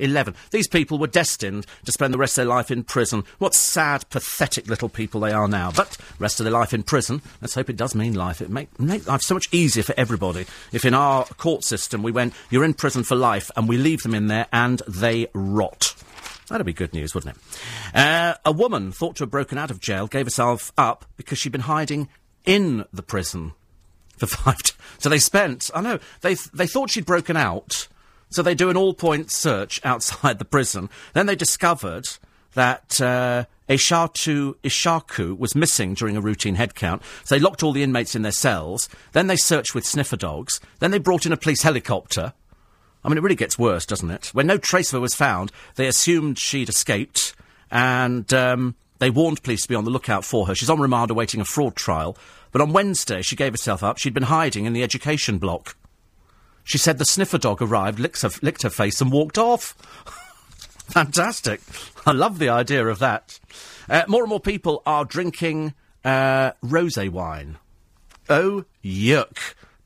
11. These people were destined to spend the rest of their life in prison. What sad, pathetic little people they are now. But rest of their life in prison, let's hope it does mean life. It make, make life so much easier for everybody if in our court system we went, you're in prison for life, and we leave them in there and they rot. That'd be good news, wouldn't it? Uh, a woman thought to have broken out of jail gave herself up because she'd been hiding in the prison for five. T- so they spent. I know they th- they thought she'd broken out. So they do an all-point search outside the prison. Then they discovered that uh, Ishaku was missing during a routine head count. So they locked all the inmates in their cells. Then they searched with sniffer dogs. Then they brought in a police helicopter. I mean, it really gets worse, doesn't it? When no trace of her was found, they assumed she'd escaped, and um, they warned police to be on the lookout for her. She's on remand awaiting a fraud trial. But on Wednesday, she gave herself up. She'd been hiding in the education block. She said the sniffer dog arrived, licked her, licked her face, and walked off. Fantastic. I love the idea of that. Uh, more and more people are drinking uh, rosé wine. Oh, yuck.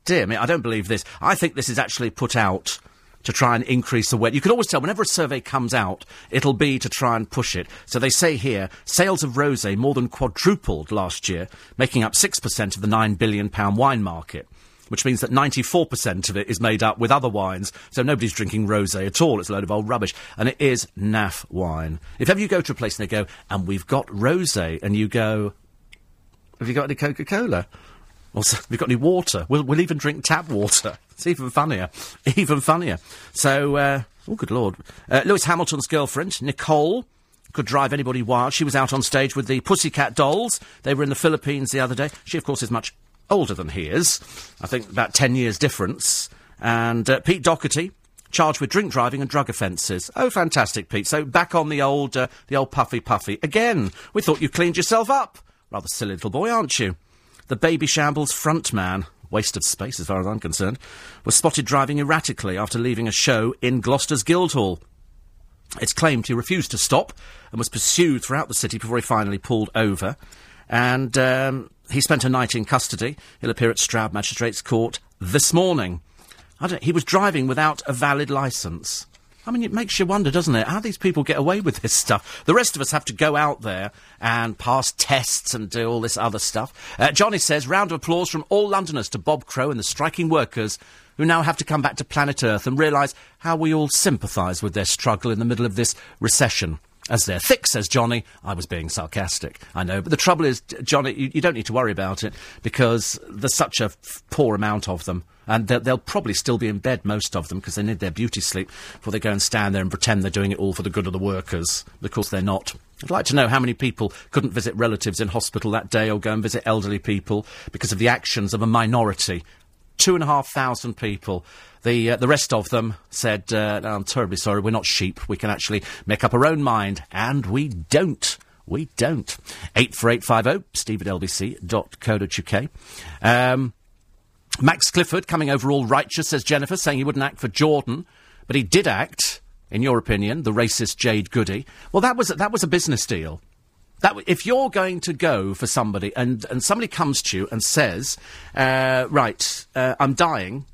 Dear me, I don't believe this. I think this is actually put out to try and increase the weight. You can always tell whenever a survey comes out, it'll be to try and push it. So they say here, sales of rosé more than quadrupled last year, making up 6% of the £9 billion wine market. Which means that 94% of it is made up with other wines, so nobody's drinking rosé at all. It's a load of old rubbish. And it is naff wine. If ever you go to a place and they go, and we've got rosé, and you go, have you got any Coca Cola? Also, have you got any water? We'll, we'll even drink tap water. It's even funnier. Even funnier. So, uh, oh, good lord. Uh, Lewis Hamilton's girlfriend, Nicole, could drive anybody wild. She was out on stage with the Pussycat Dolls. They were in the Philippines the other day. She, of course, is much older than he is. I think about 10 years difference. And uh, Pete Doherty, charged with drink driving and drug offences. Oh, fantastic, Pete. So back on the old, uh, the old puffy puffy. Again, we thought you cleaned yourself up. Rather silly little boy, aren't you? The Babyshambles frontman, waste of space as far as I'm concerned, was spotted driving erratically after leaving a show in Gloucester's Guildhall. It's claimed he refused to stop and was pursued throughout the city before he finally pulled over. And um, he spent a night in custody. He'll appear at Stroud Magistrates Court this morning. He was driving without a valid licence. I mean, it makes you wonder, doesn't it, how these people get away with this stuff. The rest of us have to go out there and pass tests and do all this other stuff. Uh, Johnny says, round of applause from all Londoners to Bob Crow and the striking workers who now have to come back to planet Earth and realise how we all sympathise with their struggle in the middle of this recession. As they're thick, says Johnny. I was being sarcastic, I know. But the trouble is, Johnny, you, you don't need to worry about it because there's such a f- poor amount of them. And they'll, they'll, probably still be in bed, most of them, because they need their beauty sleep before they go and stand there and pretend they're doing it all for the good of the workers. Of course, they're not. I'd like to know how many people couldn't visit relatives in hospital that day or go and visit elderly people because of the actions of a minority. Two and a half thousand people. The, uh, the rest of them said, uh, I'm terribly sorry, we're not sheep. We can actually make up our own mind. And we don't. We don't. 84850, steve at lbc.co.uk. Um, Max Clifford coming over all righteous, says Jennifer, saying he wouldn't act for Jordan, but he did act, in your opinion, the racist Jade Goody. Well, that was, that was a business deal. That, if you're going to go for somebody and, and somebody comes to you and says, uh, right, uh, I'm dying,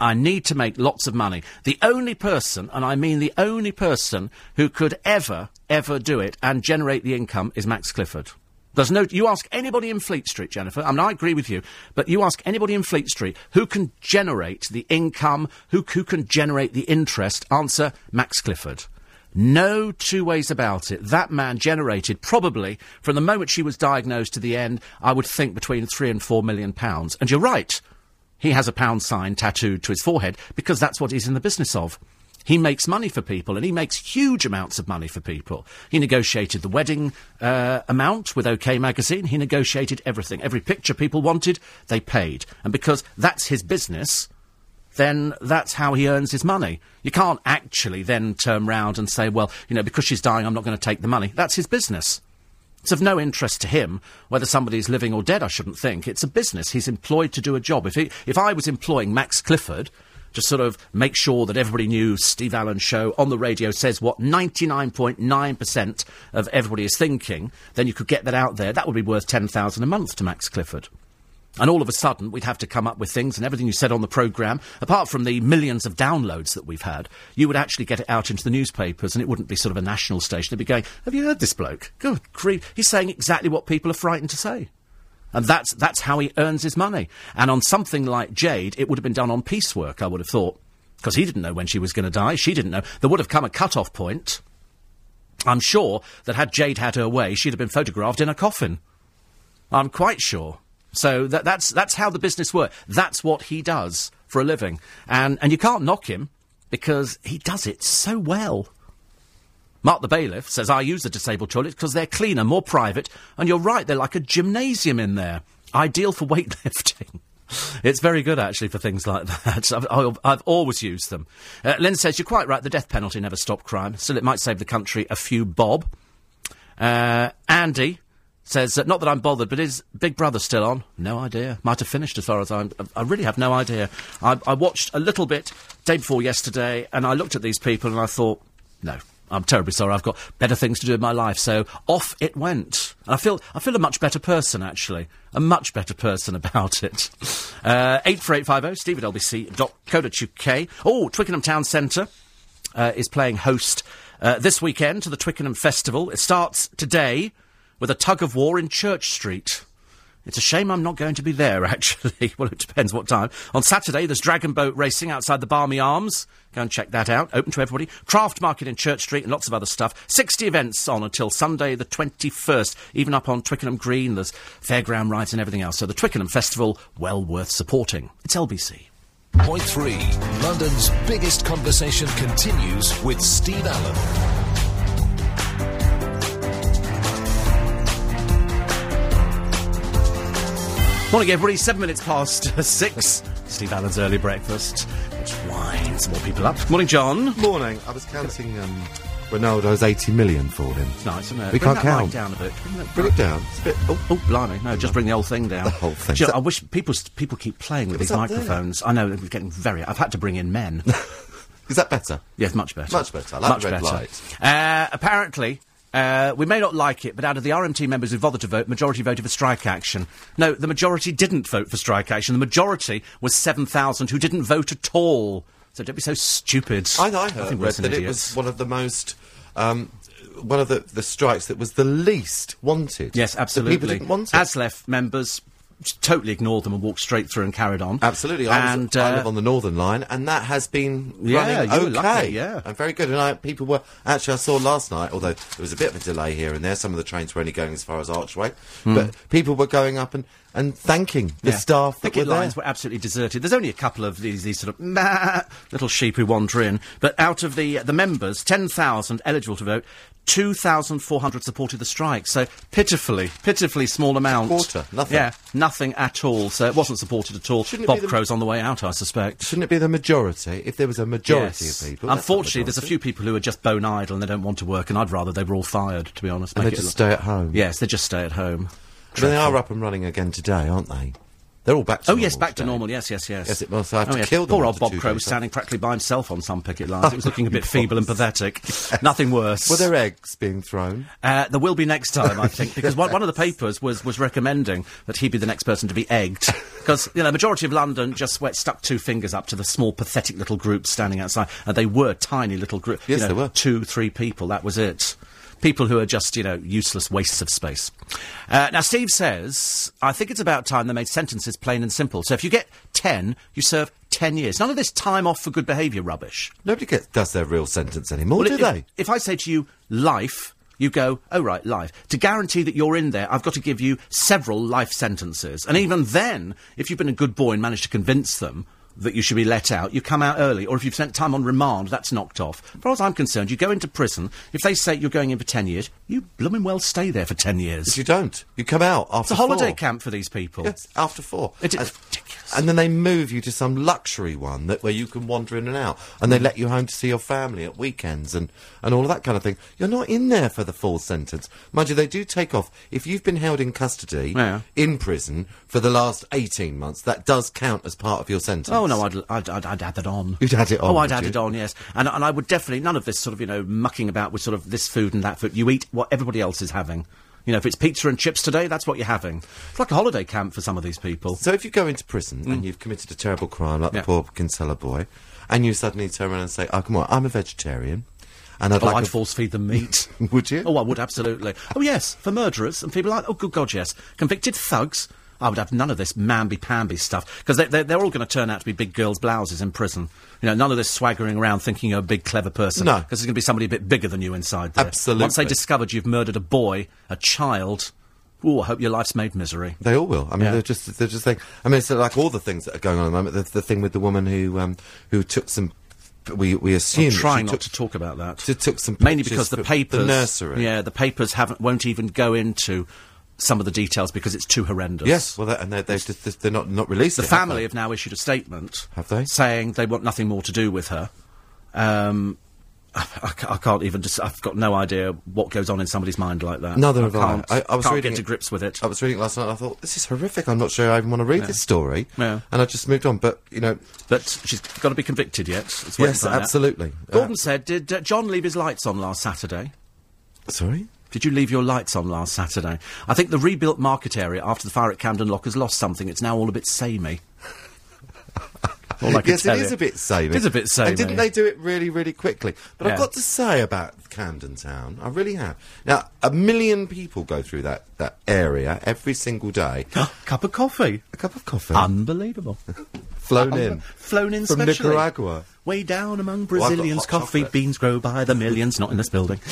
I need to make lots of money. The only person, and I mean the only person, who could ever, ever do it and generate the income is Max Clifford. There's no. You ask anybody in Fleet Street, Jennifer. I mean, I agree with you, but you ask anybody in Fleet Street who can generate the income, who who can generate the interest. Answer: Max Clifford. No two ways about it. That man generated probably from the moment she was diagnosed to the end. I would think between three and four million pounds. And you're right. He has a pound sign tattooed to his forehead because that's what he's in the business of. He makes money for people, and he makes huge amounts of money for people. He negotiated the wedding uh, amount with OK Magazine. He negotiated everything. Every picture people wanted, they paid. And because that's his business, then that's how he earns his money. You can't actually then turn round and say, well, you know, because she's dying, I'm not going to take the money. That's his business. It's of no interest to him whether somebody's living or dead, I shouldn't think. It's a business. He's employed to do a job. If, he, if I was employing Max Clifford to sort of make sure that everybody knew Steve Allen's show on the radio says what 99.9% of everybody is thinking, then you could get that out there. That would be worth 10,000 a month to Max Clifford. And all of a sudden, we'd have to come up with things, and everything you said on the programme, apart from the millions of downloads that we've had, you would actually get it out into the newspapers, and it wouldn't be sort of a national station. They'd be going, Have you heard this bloke? Good grief. He's saying exactly what people are frightened to say. And that's, that's how he earns his money. And on something like Jade, it would have been done on piecework, I would have thought. Because he didn't know when she was going to die. She didn't know. There would have come a cut-off point. I'm sure that had Jade had her way, she'd have been photographed in a coffin. I'm quite sure. So that, that's, that's how the business works. That's what he does for a living. And, and you can't knock him because he does it so well. Mark the bailiff says, I use the disabled toilets because they're cleaner, more private, and you're right, they're like a gymnasium in there. Ideal for weightlifting. it's very good, actually, for things like that. I've, I've, always used them. Uh, Lynn says, You're quite right, the death penalty never stopped crime. Still, it might save the country a few bob. Uh, Andy says, uh, Not that I'm bothered, but is Big Brother still on? No idea. Might have finished as far as I'm. I really have no idea. I, I watched a little bit day before yesterday, and I looked at these people and I thought, No, I'm terribly sorry. I've got better things to do in my life. So off it went. And I feel, I feel a much better person, actually. A much better person about it. Uh, 84850, steve at lbc.co.uk. Oh, Twickenham Town Centre uh, is playing host uh, this weekend to the Twickenham Festival. It starts today with a tug of war in Church Street. It's a shame I'm not going to be there, actually. well, it depends what time. On Saturday, there's dragon boat racing outside the Barmy Arms. Go and check that out. Open to everybody. Craft market in Church Street and lots of other stuff. 60 events on until Sunday the 21st. Even up on Twickenham Green, there's fairground rides and everything else. So the Twickenham Festival, well worth supporting. It's LBC. Point three. London's biggest conversation continues with Steve Allen. Morning, everybody. Seven minutes past six. Steve Allen's early breakfast. Let's wind some more people up. Morning, John. Morning. I was counting um, Ronaldo's 80 million for him. It's nice, isn't it? We bring can't that count. down a bit. Bring, that Bring it down. It's a bit. Oh, Oh, blimey. No, just bring the whole thing down. The whole thing. Do you know, I wish people people keep playing with these microphones. I know, it's getting very... I've had to bring in men. is that better? yes, much better. Much better. I like much the red better. light. Uh, apparently... Uh, we may not like it, but out of the RMT members who bothered to vote, majority voted for strike action. No, the majority didn't vote for strike action. The majority was 7,000 who didn't vote at all. So don't be so stupid. I, I heard think read that it was one of the most. Um, one of the, the strikes that was the least wanted. Yes, absolutely. people didn't want it. ASLEF members totally ignored them and walked straight through and carried on. Absolutely. I, And was, I uh, live on the Northern Line, and that has been Yeah, running okay. lucky, yeah. And very good. And I, people were. Actually, I saw last night, although there was a bit of a delay here and there, some of the trains were only going as far as Archway, but people were going up and, and thanking the yeah. staff that Picket were there. lines were absolutely deserted. There's only a couple of these, these sort of little sheep who wander in, but out of the the members, ten thousand eligible to vote. 2,400 supported the strike, so pitifully, pitifully small amount. Quarter, nothing. Yeah, nothing at all. So it wasn't supported at all. Shouldn't Bob Crow's on the way out, I suspect. Shouldn't it be the majority? If there was a majority Yes. of people. Unfortunately, there's a few people who are just bone idle and they don't want to work, and I'd rather they were all fired, to be honest. And they just stay at home. Yes, they just stay at home. But they are up and running again today, aren't they? They're all back to Oh normal yes, back to normal. Yes, yes, yes. Yes, it must. I have oh, to yes. kill them Poor old Bob Crow was standing practically by himself on some picket lines. it was looking a bit feeble and was. pathetic. Nothing worse. Were there eggs being thrown? Uh, there will be next time, I think, because one, one of the papers was, was recommending that he be the next person to be egged. Because, you know, the majority of London just went, stuck two fingers up to the small, pathetic little groups standing outside. And they were tiny little groups. Yes, you know, they were. Two, three people, that was it. People who are just, you know, useless wastes of space. Uh, now, Steve says, I think it's about time they made sentences plain and simple. So if you get 10, you serve 10 years. None of this time off for good behaviour rubbish. Nobody gets, does their real sentence anymore, Well, do if, they? If I say to you, life, you go, oh, right, life. To guarantee that you're in there, I've got to give you several life sentences. And even then, if you've been a good boy and managed to convince them that you should be let out, you come out early. Or if you've spent time on remand, that's knocked off. As far as I'm concerned, you go into prison. If they say you're going in for 10 years, you blooming well stay there for 10 years. But you don't. You come out after it's a holiday four. camp for these people. Yes, after four. It is and, ridiculous. And then they move you to some luxury one that where you can wander in and out, and they let you home to see your family at weekends and, and all of that kind of thing. You're not in there for the full sentence, mind you. They do take off if you've been held in custody Yeah. in prison for the last eighteen months. That does count as part of your sentence. Oh no, I'd, I'd, I'd, I'd add that on. You'd add it on, Oh, I'd add you? it on. Yes, and and I would definitely none of this sort of you know mucking about with sort of this food and that food. You eat what everybody else is having. You know, if it's pizza and chips today, that's what you're having. It's like a holiday camp for some of these people. So if you go into prison and you've committed a terrible crime, like Mm. Yeah. the poor Kinsella boy, and you suddenly turn around and say, "Oh, come on, I'm a vegetarian," and I'd Oh, like I'd force feed them meat. Would you? Oh, I would absolutely. Oh, yes, for murderers and people like. Oh, good God, yes, convicted thugs. I would have none of this mamby-pamby stuff because they, they, they're all going to turn out to be big girls' blouses in prison. You know, none of this swaggering around thinking you're a big clever person. No. because there's going to be somebody a bit bigger than you inside there. Absolutely. Once they discovered you've murdered a boy, a child. Oh, I hope your life's made misery. They all will. I mean, Yeah. they're just they're just like I mean, it's like all the things that are going on at the moment. The, the thing with the woman who um who took some. We we assume I'm trying not took, to talk about that. to- took some mainly because the papers, the nursery. yeah, the papers haven't won't even go into some of the details because it's too horrendous. Yes. Well, that, and they they just they're not not released. The it, family they? have now issued a statement. Have they? Saying they want nothing more to do with her. Um, I, I I can't even just. I've got no idea what goes on in somebody's mind like that. Neither have I. I, I was can't reading get to grips with it. I was reading it last night. and I thought this is horrific. I'm not sure I even want to read this story. Yeah. And I just moved on. But you know, But she's got to be convicted yet. Yes, find out. absolutely. Gordon Uh, said, "Did uh, John leave his lights on last Saturday? sorry. Did you leave your lights on last Saturday? I think the rebuilt market area after the fire at Camden Lock has lost something. It's now all a bit samey. all I can yes, tell it is you. a bit samey. It is a bit samey. And didn't they do it really, really quickly? But Yeah. I've got to say about Camden Town, I really have. Now, a million people go through that, that area every single day. Cup of coffee. a cup of coffee Unbelievable. flown in Flown in from specially. Nicaragua. Way down among Brazilians, hot coffee chocolate. beans grow by the millions. Not in this building.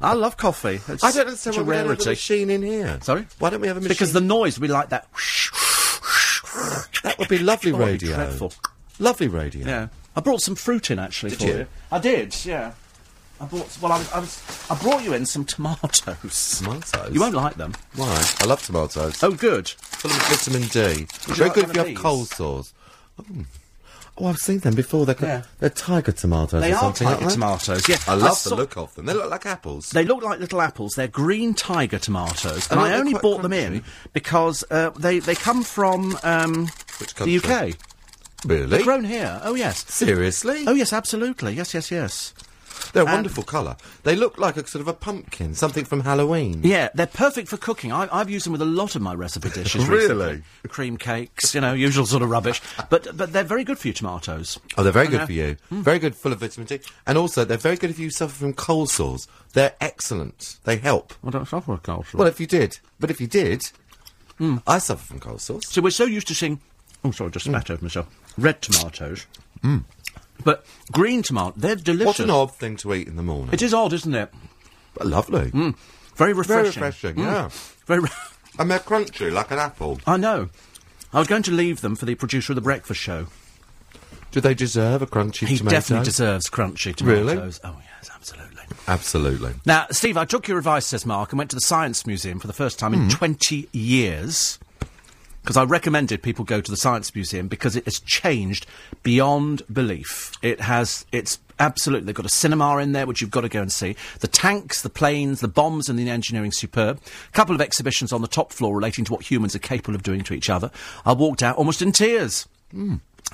I love coffee. It's I don't understand why a we don't have a machine in here. Sorry? Why don't we have a machine? Because the noise would be like that. that would be lovely Oh, it'd be radio. Lovely radio. Yeah, I brought some fruit in actually Did for you? you. I did. Yeah, I brought. Well, I was, I was. I brought you in some tomatoes. Tomatoes? You won't like them. Why? I love tomatoes. Oh, good. Full of vitamin D. Very like good if you have these? cold sores. Oh. Oh, I've seen them before. They're, Yeah. they're tiger tomatoes They or are something tiger like that. tomatoes. Yeah, I love saw- the look of them. They look like apples. They look like little apples. They're green tiger tomatoes, and Oh, I only bought them in because uh, they they come from um, the? UK. Really? They're grown here. Oh yes. Seriously? Oh yes, absolutely. Yes, yes, yes. They're a wonderful colour. They look like a sort of a pumpkin, something from Halloween. Yeah, they're perfect for cooking. I, I've used them with a lot of my recipe dishes. Really? recently. Cream cakes, you know, usual sort of rubbish. But but they're very good for you, tomatoes. Oh, they're very good Yeah. for you. Hmm. Very good, full of vitamin D. And also, they're very good if you suffer from cold sores. They're excellent. They help. I don't suffer with cold sores. Well, if you did. But if you did, Hmm. I suffer from cold sores. So we're so used to seeing. Oh, sorry, just spat over myself. Red tomatoes. But green tomato, they're delicious. Hmm. What an odd thing to eat in the morning. It is odd, isn't it? But lovely. Very Very refreshing. refreshing, Mm. yeah. Very. Re- And they're crunchy, like an apple. I know. I was going to leave them for the producer of the breakfast show. Do they deserve a crunchy He tomato? definitely deserves crunchy tomatoes. Really? Oh yes, absolutely. Absolutely. Now, Steve, I took your advice, says Mark, and went to the Science Museum for the first time Hmm. in 20 years. Because I recommended people go to the Science Museum because it has changed beyond belief. It has, it's absolutely, they've got a cinema in there which you've got to go and see. The tanks, the planes, the bombs and the engineering superb. A couple of exhibitions on the top floor relating to what humans are capable of doing to each other. I walked out almost in tears.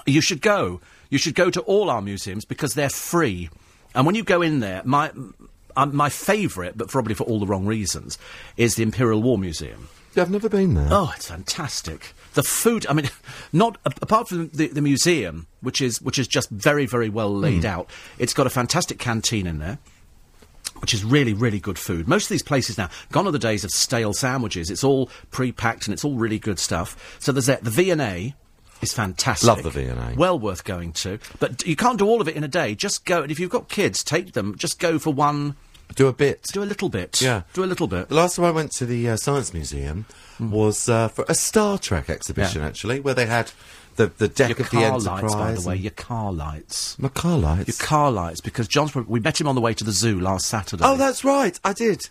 You should go. You should go to all our museums because they're free. And when you go in there, my um, my favourite, but probably for all the wrong reasons, is the Imperial War Museum. Yeah, I've never been there. Oh, it's fantastic. The food, I mean, not apart from the, the museum, which is which is just very very well laid hmm. out. It's got a fantastic canteen in there. Which is really, really good food. Most of these places now, gone are the days of stale sandwiches. It's all pre-packed and it's all really good stuff. So there's that. The V and A is fantastic. Love the V&A. Well worth going to. But you can't do all of it in a day. Just go. And if you've got kids, take them. Just go for one. Do a bit. Do a little bit. Yeah. Do a little bit. The last time I went to the uh, Science Museum was uh, for a Star Trek exhibition. Yeah. actually, where they had the, the deck Your of the car Enterprise. lights, by the way. Your car lights. My car lights. Your car lights, because John's. We met him on the way to the zoo last Saturday. Oh, that's right, I did.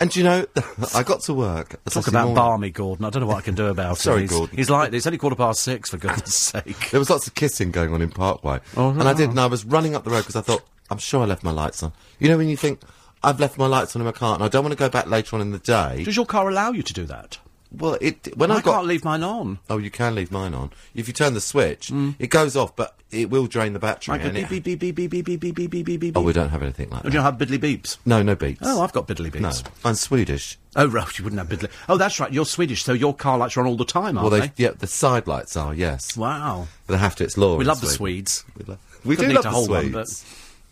And you know, I got to work. Talk about morning. balmy Gordon. I don't know what I can do about Sorry, him. He's, Gordon. He's like this. It's only quarter past six, for goodness sake. There was lots of kissing going on in Parkway. Oh, and I did, no. and I was running up the road because I thought, I'm sure I left my lights on. You know when you think, I've left my lights on in my car and I don't want to go back later on in the day? Does your car allow you to do that? Well, it when I, I, got I can't leave mine on. Oh, you can leave mine on. If you turn the switch, it goes off, but it will drain the battery. Like beep, beep, beep, beep, beep, beep, beep, beep, beep, beep, beep, beep. Oh, we don't have anything like Oh, that. do you have biddly beeps? No, no beats. Oh, I've got biddly no. beeps. I'm Swedish. Oh, right, you wouldn't have biddly. Oh, that's right. You're Swedish, so your car lights are on all the time, Well, aren't they, yeah, the side lights are yes. Wow. But they have to. It's law. We love the Swedes. We, lo- we do need love to the hold one, Swedes.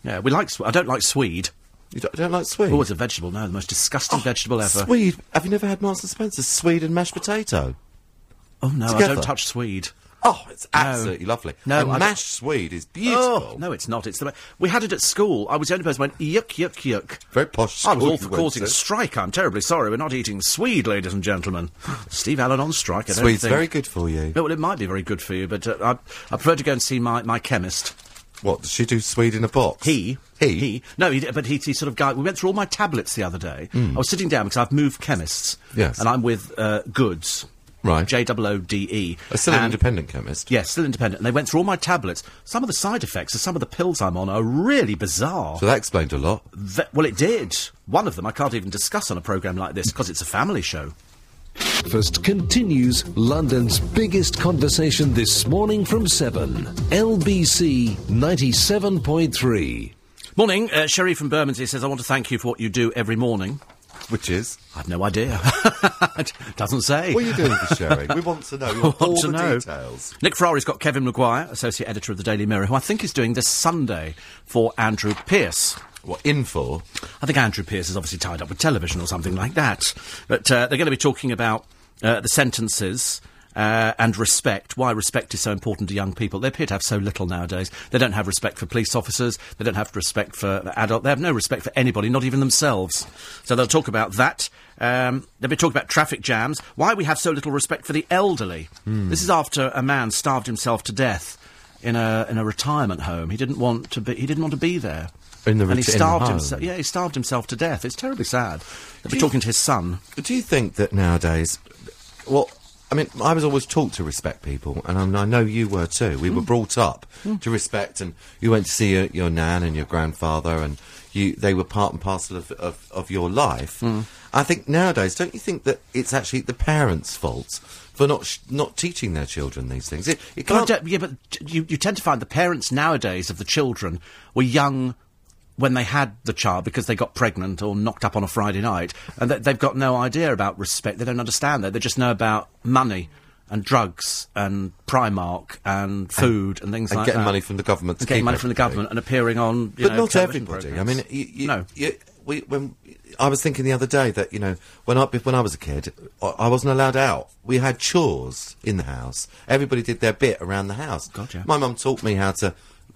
but yeah, we like. I don't like Swede. You don't, don't like Swede? Oh, it's a vegetable. No, the most disgusting vegetable ever. Swede. Have you never had Marks and Spencer's Swede and mashed potato? Oh no, I Together. don't touch Swede. Oh, it's absolutely lovely. No, and I mashed Swede is beautiful. Oh no, it's not. It's the. We had it at school. I was the only person who went yuck yuck yuck. Very posh. I was all for causing a strike. I'm terribly sorry. We're not eating Swede, ladies and gentlemen. Steve Allen on strike. I don't Swede's think. very good for you. No, well, it might be very good for you, but uh, I, I prefer to go and see my, my chemist. What does she do? Swede in a box? He, He? he. No, he, did, but he, he sort of guy. We went through all my tablets the other day. I was sitting down because I've moved chemists. Yes. and I'm with uh, Goods. Right. J O O D E. A still an And- independent chemist. Yes, still independent. And they went through all my tablets. Some of the side effects of some of the pills I'm on are really bizarre. So that explained a lot. Well, it did. One of them I can't even discuss on a programme like this because it's a family show. Breakfast continues London's biggest conversation this morning from 7. LBC 97.3. Morning, uh, Sherry from Bermondsey says, I want to thank you for what you do every morning. Which is? I've no idea. It Doesn't say. What are you doing for Sherry? We want to know. We want want all to the know. details. Nick Ferrari's got Kevin Maguire, associate editor of the Daily Mirror, who I think is doing this Sunday for Andrew Pierce. What, in for? I think Andrew Pierce is obviously tied up with television or something like that. But uh, they're going to be talking about uh, the sentences. Uh, and respect, why respect is so important to young people. They appear to have so little nowadays. They don't have respect for police officers. They don't have respect for adult. They have no respect for anybody, not even themselves. So they'll talk about that. Um, they'll be talking about traffic jams. Why we have so little respect for the elderly. This is after a man starved himself to death in a in a retirement home. He didn't want to be. He didn't want to be there. In the and he ret- in the starved himself. Yeah, he starved himself to death. It's terribly sad. You- talking to his son. Do you think that nowadays, well, I mean, I was always taught to respect people, and I, mean, I know you were too. We Hmm. were brought up to respect, and you went to see your, your nan and your grandfather, and you they were part and parcel of, of, of your life. Hmm. I think nowadays, don't you think that it's actually the parents' fault for not sh- not teaching their children these things? It, it can't. Yeah, but you, you tend to find the parents nowadays of the children were young when they had the child because they got pregnant or knocked up on a Friday night, and they, they've got no idea about respect. They don't understand that. They just know about money and drugs and Primark and food and, things and like getting that. money from the government And getting money from the government and appearing on, you but know, not everybody. I mean, you, you, no. you, we, when I was thinking the other day that you know when I when I was a kid, I, I wasn't allowed out. We had chores in the house. Everybody did their bit around the house. Gotcha. My mum taught me how to.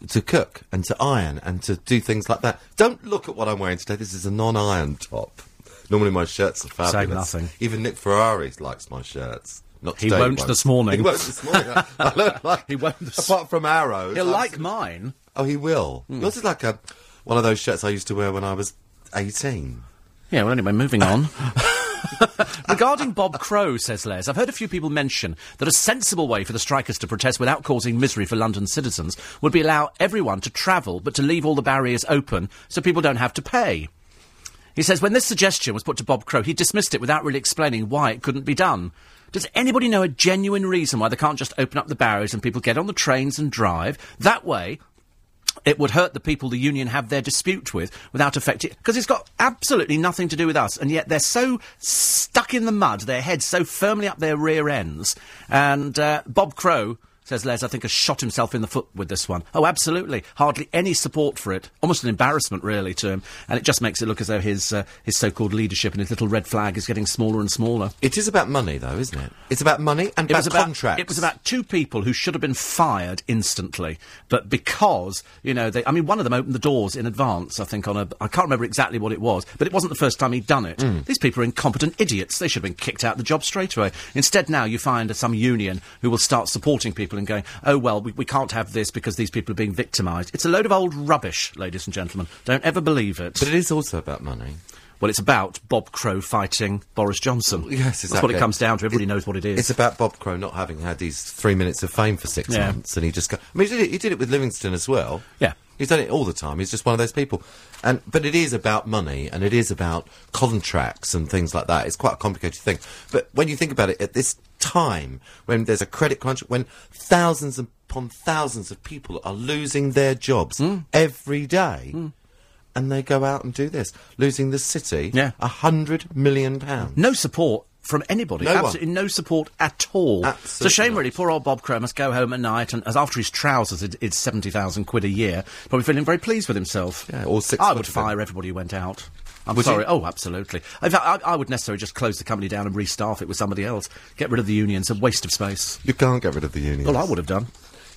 To cook and to iron and to do things like that. Don't look at what I'm wearing today. This is a non-iron top. Normally my shirts are fabulous. nothing. Even Nick Ferrari likes my shirts. Not He today, won't won't. this morning. He won't this morning. I, I look like, He won't this- Apart from arrows, He'll I'm like mine. Oh, he will. Hmm. Yours is like a one of those shirts I used to wear when I was eighteen. Yeah, well, anyway, moving on. Regarding Bob Crow, says Les, I've heard a few people mention that a sensible way for the strikers to protest without causing misery for London citizens would be allow everyone to travel, but to leave all the barriers open so people don't have to pay. He says when this suggestion was put to Bob Crow, he dismissed it without really explaining why it couldn't be done. Does anybody know a genuine reason why they can't just open up the barriers and people get on the trains and drive? That way, it would hurt the people the union have their dispute with without affecting because it's got absolutely nothing to do with us and yet they're so stuck in the mud their heads so firmly up their rear ends and uh, bob crow says les i think has shot himself in the foot with this one oh absolutely hardly any support for it almost an embarrassment really to him and it just makes it look as though his uh, his so-called leadership and his little red flag is getting smaller and smaller It is about money, though, isn't it? It's about money and it about was about contracts. It was about two people who should have been fired instantly, but because you know, they, I mean, one of them opened the doors in advance. I think on a, I can't remember exactly what it was, but it wasn't the first time he'd done it. Mm. These people are incompetent idiots. They should have been kicked out of the job straight away. Instead, now you find some union who will start supporting people and going, "Oh well, we, we can't have this because these people are being victimised. It's a load of old rubbish, ladies and gentlemen. Don't ever believe it. But it is also about money. well, it's about Bob Crow fighting Boris Johnson. Yes, That's what it comes down to. Everybody It- knows what it is. It's about Bob Crow not having had these three minutes of fame for six Yeah. months, and he just. Go, I mean, he did, it, he did it with Livingstone as well. Yeah. He's done it all the time. He's just one of those people, and but it is about money, and it is about contracts and things like that. It's quite a complicated thing. But when you think about it, at this time when there's a credit crunch, when thousands upon thousands of people are losing their jobs Hmm. every day. And they go out and do this, losing the city Yeah. a hundred million pounds. No support from anybody. No one. Absolutely no support at all. it's a shame, not. really. Poor old Bob Crow must go home at night and, as after his trousers, it, it's 70,000 quid a year, probably feeling very pleased with himself. Yeah, or six I would fire everybody who went out. I'm Would sorry. you? Oh, absolutely. In fact, I, I would necessarily just close the company down and restaff it with somebody else. Get rid of the unions. A waste of space. You can't get rid of the unions. Well, I would have done.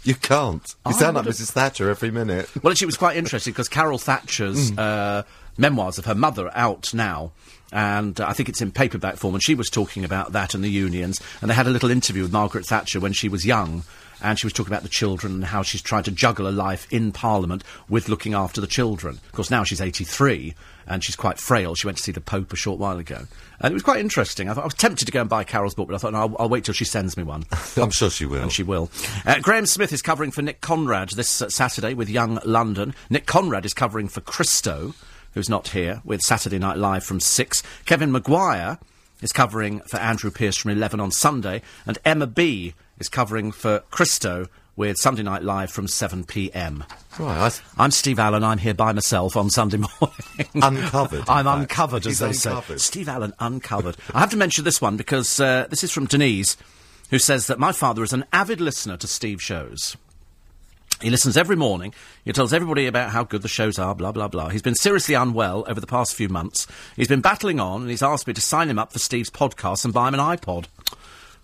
You can't. You I sound like Mrs. Thatcher every minute. Well, actually, it was quite interesting because Carol Thatcher's Mm. uh, memoirs of her mother out now. And uh, I think it's in paperback form. And she was talking about that and the unions. And they had a little interview with Margaret Thatcher when she was young. And she was talking about the children and how she's trying to juggle a life in Parliament with looking after the children. Of course, now she's 83 and she's quite frail. She went to see the Pope a short while ago. And it was quite interesting. I, thought, I was tempted to go and buy Carol's book, but I thought, no, I'll, I'll wait till she sends me one. I'm sure she will. And she will. Uh, Graham Smith is covering for Nick Conrad this uh, Saturday with Young London. Nick Conrad is covering for Christo, who's not here, with Saturday Night Live from 6. Kevin Maguire is covering for Andrew Pierce from 11 on Sunday. And Emma B is covering for Christo with Sunday Night Live from 7 p.m. Right, s- I'm Steve Allen. I'm here by myself on Sunday morning. Uncovered, I'm fact. uncovered, as He's they say. Steve Allen, uncovered. I have to mention this one because uh, this is from Denise, who says that my father is an avid listener to Steve shows. He listens every morning. He tells everybody about how good the shows are, blah, blah, blah. He's been seriously unwell over the past few months. He's been battling on, and he's asked me to sign him up for Steve's podcast and buy him an iPod.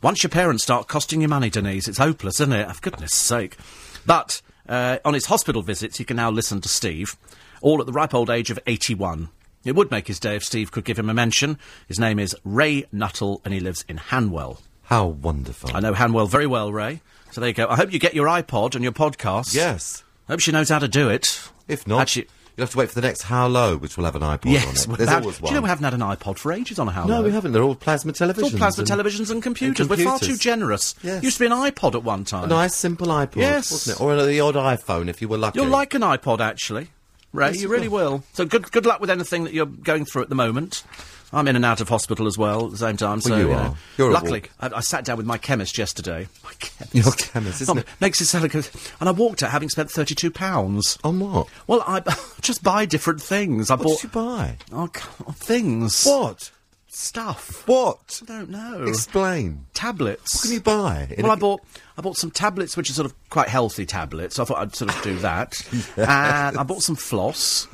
Once your parents start costing you money, Denise, it's hopeless, isn't it? For goodness sake. But uh, on his hospital visits, he can now listen to Steve, all at the ripe old age of 81. It would make his day if Steve could give him a mention. His name is Ray Nuttall, and he lives in Hanwell. How wonderful. I know Hanwell very well, Ray. So there you go. I hope you get your iPod and your podcast. Yes. Hope she knows how to do it. If not, Actually, you'll have to wait for the next How Low, which will have an iPod yes. on it. There's always do you know we haven't had an iPod for ages on a How Low. no, we haven't. They're all plasma televisions. It's all plasma and- televisions and computers. and We're far too generous. Yes. Used to be an iPod at one time. A nice, simple iPod, Yes. wasn't it? Or the odd iPhone, if you were lucky. You'll like an iPod, actually. Ray, Yes, you really will. will. So good, good luck with anything that you're going through at the moment. I'm in and out of hospital as well at the same time. So you know, are. You're luckily. I, I sat down with my chemist yesterday. My chemist. Your chemist, isn't Oh, it? Makes it sound like, a, and I walked out having spent thirty-two pounds. On what? Well, I just buy different things. I What bought did you buy? Oh, oh, things. What? stuff? What? I don't know. Explain. tablets. What can you buy? Well, I bought I bought some tablets, which are sort of quite healthy tablets. So I thought I'd sort of do that. And I bought some floss,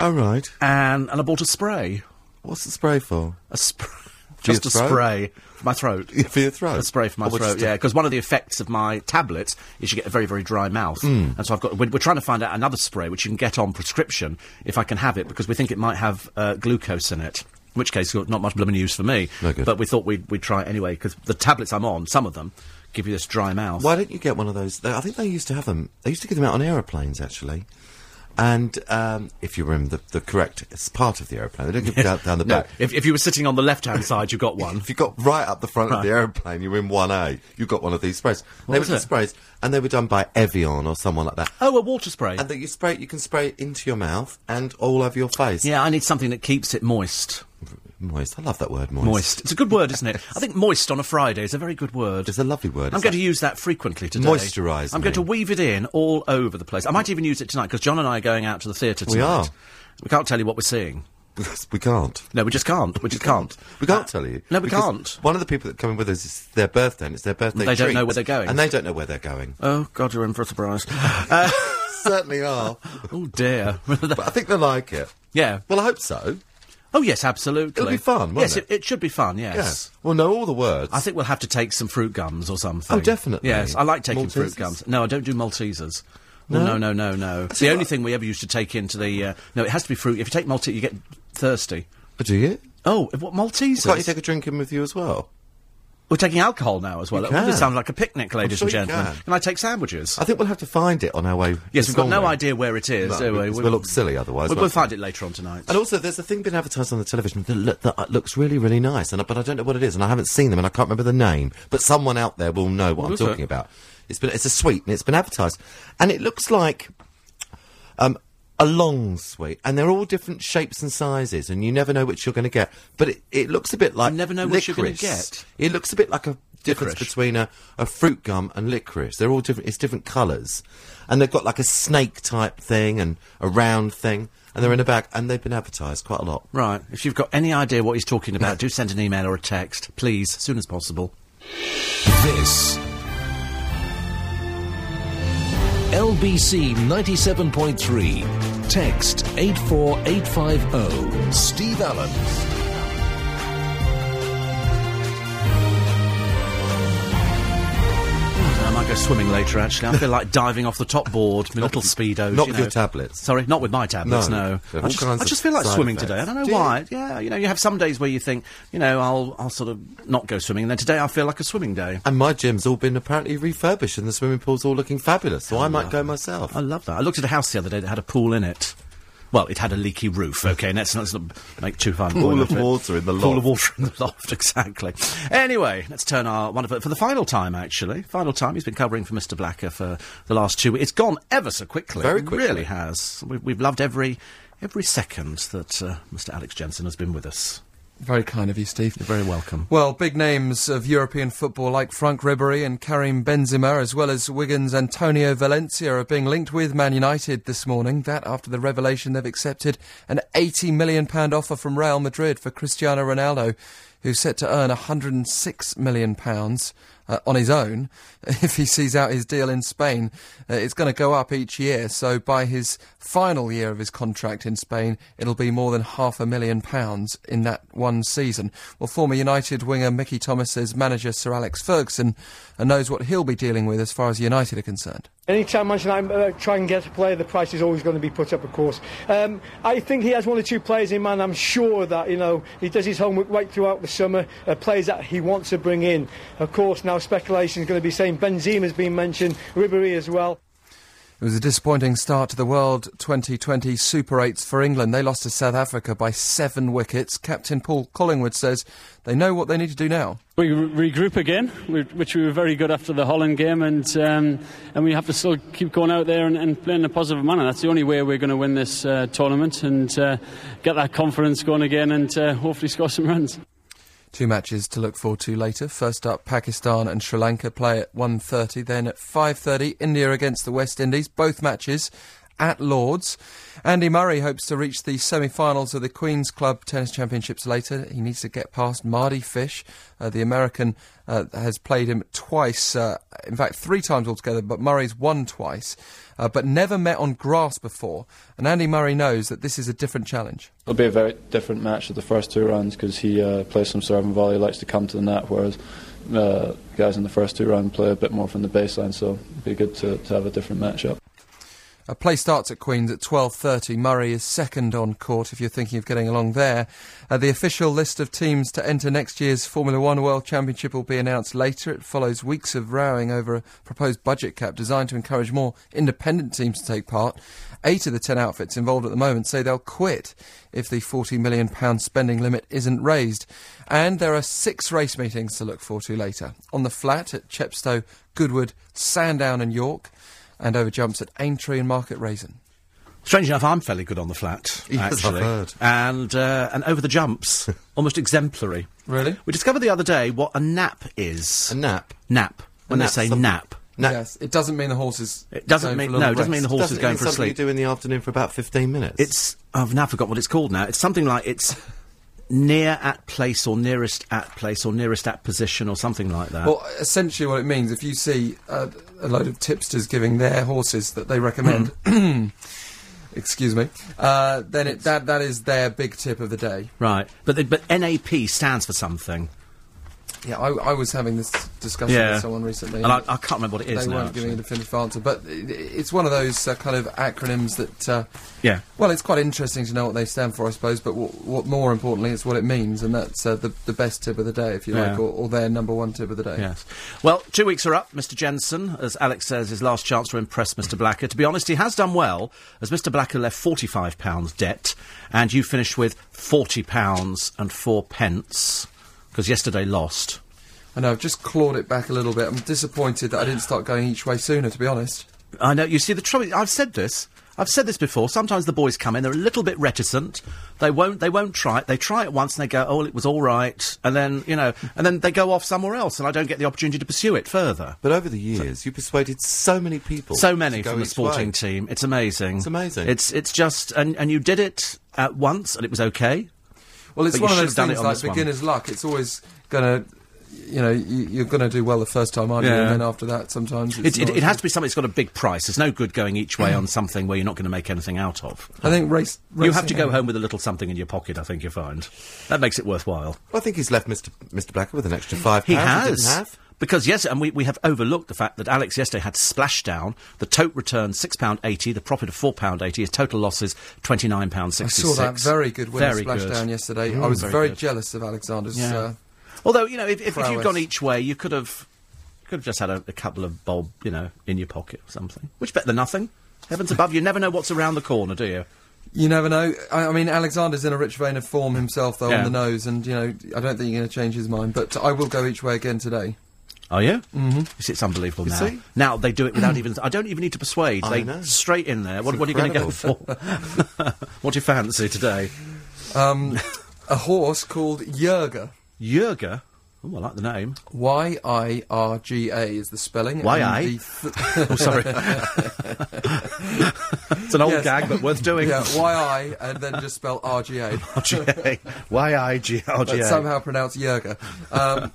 Oh, right. and and I bought a spray. What's the spray for? A spray. Just a throat? spray for my throat. For your throat? A spray for my Or throat, yeah. Because one of the effects of my tablets is you get a very, very dry mouth. Hmm. And so I've got. We're, we're trying to find out another spray which you can get on prescription if I can have it because we think it might have uh, glucose in it. In which case, not much blooming use for me. No good. But we thought we'd, we'd try it anyway because the tablets I'm on, some of them, give you this dry mouth. Why don't you get one of those? I think they used to have them. They used to give them out on aeroplanes, actually. And um, if you remember the, the correct it's part of the aeroplane, they don't give out down the No, back. if, if you were sitting on the left-hand side, you got one. If you got right up the front of the aeroplane, you were in 1A, you got one of these sprays. What they were the sprays, and they were done by Evian or someone like that. Oh, a water spray. And that you spray, you can spray it into your mouth and all over your face. yeah, I need something that keeps it moist. Moist. I love that word, moist. Moist. It's a good word, isn't it? I think moist on a Friday is a very good word. It's a lovely word. I'm going to use that frequently today. Moisturise I'm going to weave it in all over the place. I might even use it tonight because John and I are going out to the theatre tonight. We are. We can't tell you what we're seeing. we can't. No, we just can't. We just can't. We can't Uh, tell you. No, we can't. One of the people that come in with us is their birthday, and it's their birthday. They don't know where they're going. and they don't know where they're going. Oh God, you're in for a surprise. Certainly are. oh dear. but I think they like it. yeah. Well, I hope so. Oh yes, absolutely. It'll be fun, won't yes, it? it? should be fun. Yes. Yes. We'll know all the words. I think we'll have to take some fruit gums or something. Oh, definitely. Yes, I like taking fruit gums. No, I don't do Maltesers. No, no, no, no, no. The only thing we ever used to take into the uh, no, it has to be fruit. If you take Maltese, you get thirsty. Oh, do you? Oh, what Maltesers? Can't you take a drink in with you as well? We're taking alcohol now as well. You can. sounds like a picnic, ladies sure and gentlemen. can. I take sandwiches? I think we'll have to find it on our way. yes, we've got no idea where it is. No, do we? because we'll look silly otherwise, We'll, we'll find it later on tonight. And also, there's a thing being advertised on the television that, look, that looks really, really nice, and but I don't know what it is, and I haven't seen them, and I can't remember the name. But someone out there will know what What I'm is it? talking about. It's been, it's a sweet, and it's been advertised, and it looks like um, a long sweet, and they're all different shapes and sizes, and you never know which you're going to get. But it, it looks a bit like never know which you're gonna get. It looks a bit like a difference Licorice. between a, a fruit gum and licorice. They're all different. It's different colours, and they've got like a snake type thing and a round thing, and they're in a bag, and they've been advertised quite a lot. Right. If you've got any idea what he's talking about, do send an email or a text, please, as soon as possible. This LBC 97.3. Text 84850. Steve Allen. I might go swimming later, actually. I feel like diving off the top board, my little speedos. not you with know. your tablets. Sorry, not with my tablets, No. no. I just, I just feel like swimming effects. today. I don't know Do you? why. Yeah, you know, you have some days where you think, you know, I'll, I'll sort of not go swimming, and then today I feel like a swimming day. And my gym's all been apparently refurbished and the swimming pool's all looking fabulous, so I oh, might go myself. I love that. I looked at a house the other day that had a pool in it. Well, it had a leaky roof. Okay, let's, let's not make too fine. a Pool of it. water in the loft. Pool of water in the loft. Exactly. Anyway, let's turn our wonderful for the final time. Actually, final time. He's been covering for Mr. Blacker for the last two. weeks. It's gone ever so quickly. Very It quickly. really has. We've, we've loved every every second that uh, Mr. Alex Jensen has been with us. Very kind of you, Steve. You're very welcome. Well, big names of European football like Franck Ribery and Karim Benzema, as well as Wigan's Antonio Valencia, are being linked with Man United this morning. That after the revelation they've accepted an £80 million offer from Real Madrid for Cristiano Ronaldo, who's set to earn £106 million uh, on his own if he sees out his deal in Spain. Uh, it's going to go up each year, so by his final year of his contract in Spain, it'll be more than half a million pounds in that one season. Well, former United winger Mickey Thomas's manager Sir Alex Ferguson uh, knows what he'll be dealing with as far as United are concerned. Anytime Manchester United try and get a player, the price is always going to be put up, of course. Um, I think he has one or two players in mind. I'm sure that you know he does his homework right throughout the summer. Uh, players that he wants to bring in. Of course, now speculation is going to be saying Benzema has been mentioned, Ribery as well. It was a disappointing start to the World 2020 Super 8s for England. They lost to South Africa by seven wickets. Captain Paul Collingwood says they know what they need to do now. We regroup again, which we were very good after the Holland game, and um, and we have to still keep going out there and, and play in a positive manner. That's the only way we're going to win this uh, tournament and uh, get that confidence going again, and uh, hopefully score some runs. Two matches to look forward to later. First up, Pakistan and Sri Lanka play at 1.30. Then at 5.30, India against the West Indies. Both matches at Lords. Andy Murray hopes to reach the semi-finals of the Queen's Club Tennis Championships later. He needs to get past Mardy Fish. Uh, the American uh, has played him twice, uh, in fact three times altogether, but Murray's won twice, uh, but never met on grass before. And Andy Murray knows that this is a different challenge. It'll be a very different match at the first two rounds because he uh, plays some serve and volley, likes to come to the net, whereas uh, guys in the first two rounds play a bit more from the baseline. So it'll be good to, to have a different matchup. Uh, play starts at Queen's at 12.30. Murray is second on court if you're thinking of getting along there. Uh, the official list of teams to enter next year's Formula One World Championship will be announced later. It follows weeks of rowing over a proposed budget cap designed to encourage more independent teams to take part. Eight of the ten outfits involved at the moment say they'll quit if the £40 million spending limit isn't raised. And there are six race meetings to look forward to later. On the flat at Chepstow, Goodwood, Sandown and York and over jumps at Aintree and Market Rasen. Strange enough, I'm fairly good on the flat, Yes, I've actually. heard. And, uh, and over the jumps, almost exemplary. Really? We discovered the other day what a nap is. A nap. Nap. When they nap's say something- nap. Na- yes, it doesn't mean the horses. It doesn't going mean- for a no, it doesn't mean the horse Doesn't is going it for a something sleep. you do in the afternoon for about 15 minutes. It's I've now forgot what it's called now. It's something like it's near at place or nearest at place or nearest at position or something like that. Well, essentially, what it means if you see uh, a load of tipsters giving their horses that they recommend, excuse me, uh, then it, that that is their big tip of the day. right, but the, but NAP stands for something. Yeah, I, I was having this discussion Yeah. with someone recently, And I, I can't remember what it is they now. weren't giving a definitive answer, but it, it's one of those uh, kind of acronyms that. Uh, Yeah. Well, it's quite interesting to know what they stand for, I suppose, but what, what more importantly is what it means, and that's uh, the, the best tip of the day, if you Yeah. like, or, or their number one tip of the day. Yes. Well, two weeks are up. Mr. Jensen, as Alex says, his last chance to impress Mr. Blacker. To be honest, he has done well, as Mr. Blacker left forty-five pounds debt, and you finished with forty pounds and four pence because yesterday lost. I know, I've just clawed it back a little bit. I'm disappointed that I didn't start going each way sooner, to be honest. I know. You see, the trouble. I've said this. I've said this before. Sometimes the boys come in, they're a little bit reticent. They won't. They won't try it. They try it once and they go, "Oh, it was all right," and then you know, and then they go off somewhere else, and I don't get the opportunity to pursue it further. But over the years, you persuaded so many people. So many to go from the sporting way. team. It's amazing. It's amazing. It's it's just and and you did it at once and it was okay. Well, it's But one of those things it like this one. beginner's luck. It's always going to, you know, you, you're going to do well the first time, aren't you? And then after that, sometimes it's It, it, not it as has to be something that's got a big price. There's no good going each way on something where you're not going to make anything out of. I think race. You have to go home with a little something in your pocket. I think you find that makes it worthwhile. Well, I think he's left Mr. Mr. Blacker with an extra five He pounds has. didn't have. Because yes, and we, we have overlooked the fact that Alex yesterday had splashdown. The tote return six pound eighty, the profit of four pound eighty. His total losses twenty nine pound sixty six. I saw that very good win Very good. yesterday. Mm, I was very very, jealous of Alexander's. Yeah. Uh, Although you know, if, if, if you'd gone each way, you could have could have just had a, a couple of bob, you know, in your pocket or something. Which better than nothing. Heavens above, you never know what's around the corner, do you? You never know. I, I mean, Alexander's in a rich vein of form himself, though, Yeah. on the nose, and you know, I don't think you're going to change his mind. But I will go each way again today. Are you? Mm-hmm. You see, It's unbelievable You now. see? Now they do it without even. I don't even need to persuade. I they know. straight in there. What, what are you going to go for? what do you fancy today? Um, a horse called Yerga. Yerga. Oh, I like the name. Y I R G A is the spelling. and Y-I? th- Oh, sorry. it's an old Yes. gag, but worth doing. Yeah, Y I, and then just spell R G A. Y I G R G A. somehow pronounced Yerga. Um,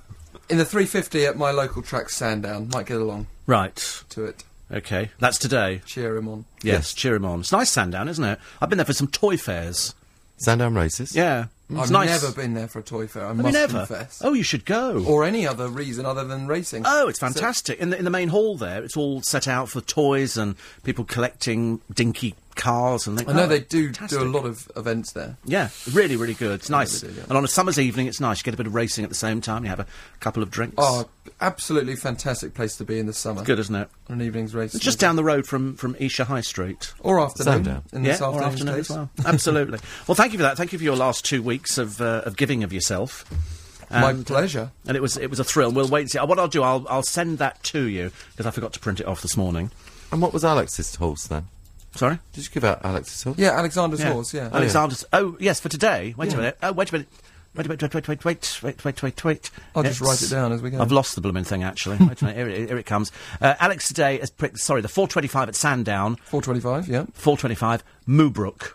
in the 350 at my local track, Sandown. Might get along Right. to it. Okay. That's today. Cheer him on. Yes, cheer him on. It's nice Sandown, isn't it? I've been there for some toy fairs. Sandown races. Yeah. It's I've nice. never been there for a toy fair. I Have you must never? confess. Oh, you should go. Or any other reason other than racing. Oh, it's So- fantastic. in, the, in the main hall there, it's all set out for toys and people collecting dinky cars and things. I know Oh, they do fantastic. do a lot of events there. Yeah, really, really good. It's nice. they do, yeah. And on a summer's evening, it's nice. You get a bit of racing at the same time. You have a couple of drinks. Oh, absolutely fantastic place to be in the summer. It's good, isn't it? On an evening's race. It's just down the road from, from Esher High Street. Or afternoon. Sandown. In yeah, this or afternoon case. as well. Absolutely. Well, thank you for that. Thank you for your last two weeks of, uh, of giving of yourself. My And, uh, pleasure. And it was it was a thrill. We'll wait and see. Uh, What I'll do, I'll I'll send that to you because I forgot to print it off this morning. And what was Alex's horse then? Sorry. Did you give out Alex's horse? Yeah, Alexander's Yeah. horse, yeah. Alexander's. Oh, yes, for today. Wait Yeah. a minute. Oh, wait a minute. Wait a minute. Wait, wait, wait, wait, wait, wait, wait, wait. I'll just write it down as we go. I've lost the blooming thing actually. wait a minute. Here, it- here it comes. Uh, Alex today is pri- sorry. The 425 at Sandown. 425, yeah. 425 Moobrook.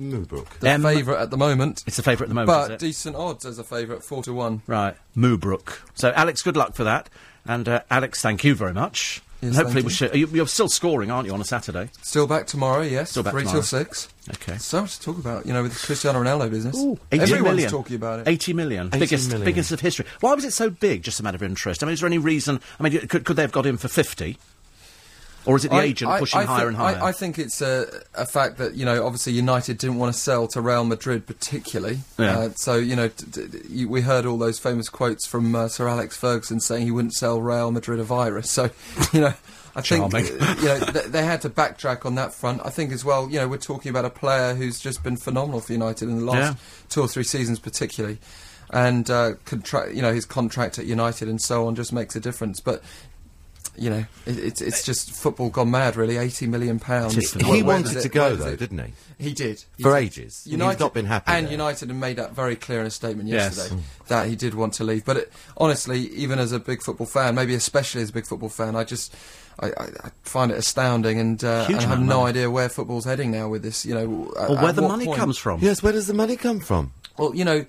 Moobrook. The M- favourite at the moment. It's the favourite at the moment. But is it? decent odds as a favourite, 4 to 1. Right, Moobrook. So, Alex, good luck for that. And uh, Alex, thank you very much. Yes, hopefully, thank we you. should, you, you're still scoring, aren't you, on a Saturday? Still back tomorrow, yes. Still back 3 tomorrow. till 6. Okay. So much to talk about, you know, with the Cristiano Ronaldo business. Ooh, 80 Everyone's million. talking about it. 80 million. 80 biggest, million. biggest of history. Why was it so big? Just a matter of interest. I mean, is there any reason? I mean, could, could they have got him for 50? Or is it the I- agent I- pushing I higher think- and higher? I, I think it's a, a fact that you know, obviously United didn't want to sell to Real Madrid particularly. Yeah. Uh, so you know, t- t- you, we heard all those famous quotes from uh, Sir Alex Ferguson saying he wouldn't sell Real Madrid a virus. So you know. I think uh, you know th- they had to backtrack on that front. I think as well. You know, we're talking about a player who's just been phenomenal for United in the last Yeah. two or three seasons, particularly, and uh, contract. You know, his contract at United and so on just makes a difference. But you know, it, it's it's just football gone mad. Really, eighty million pounds. Just He Where- where wanted does to go though, didn't he? He did He For did. ages. And he's not been happy And there. United have made that very clear in a statement Yes. yesterday that he did want to leave. But it, honestly, even as a big football fan, maybe especially as a big football fan, I just. I, I, I find it astounding, and, uh, and I have no idea where football's heading now with this. You know, or at where the money point- comes from? Yes, where does the money come from? Well, you know,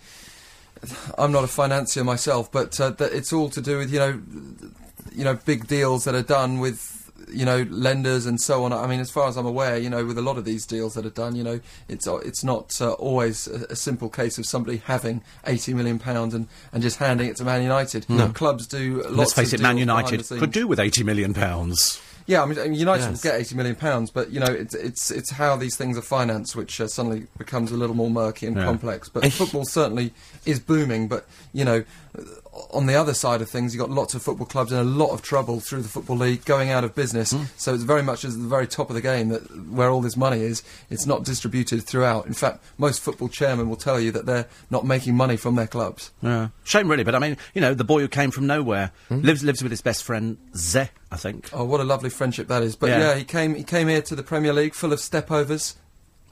I'm not a financier myself, but uh, that it's all to do with you know, you know, big deals that are done with you know lenders and so on. I mean, as far as I'm aware, you know, with a lot of these deals that are done, you know, it's uh, it's not uh, always a, a simple case of somebody having 80 million pounds and, and just handing it to Man United. No. Clubs do lots Let's face it, Man United could do with 80 million pounds. Yeah, I mean, United Yes. will get 80 million pounds, but you know, it's it's it's how these things are financed, which uh, suddenly becomes a little more murky and Yeah. complex. But football certainly is booming. But you know, uh, on the other side of things, you've got lots of football clubs in a lot of trouble through the football league, going out of business. Hmm. So it's very much at the very top of the game that where all this money is. It's not distributed throughout. In fact, most football chairmen will tell you that they're not making money from their clubs. Yeah. Shame, really, but I mean, you know, the boy who came from nowhere lives lives with his best friend Ze, I think. Oh, what a lovely friendship that is! But Yeah. yeah, he came he came here to the Premier League full of stepovers,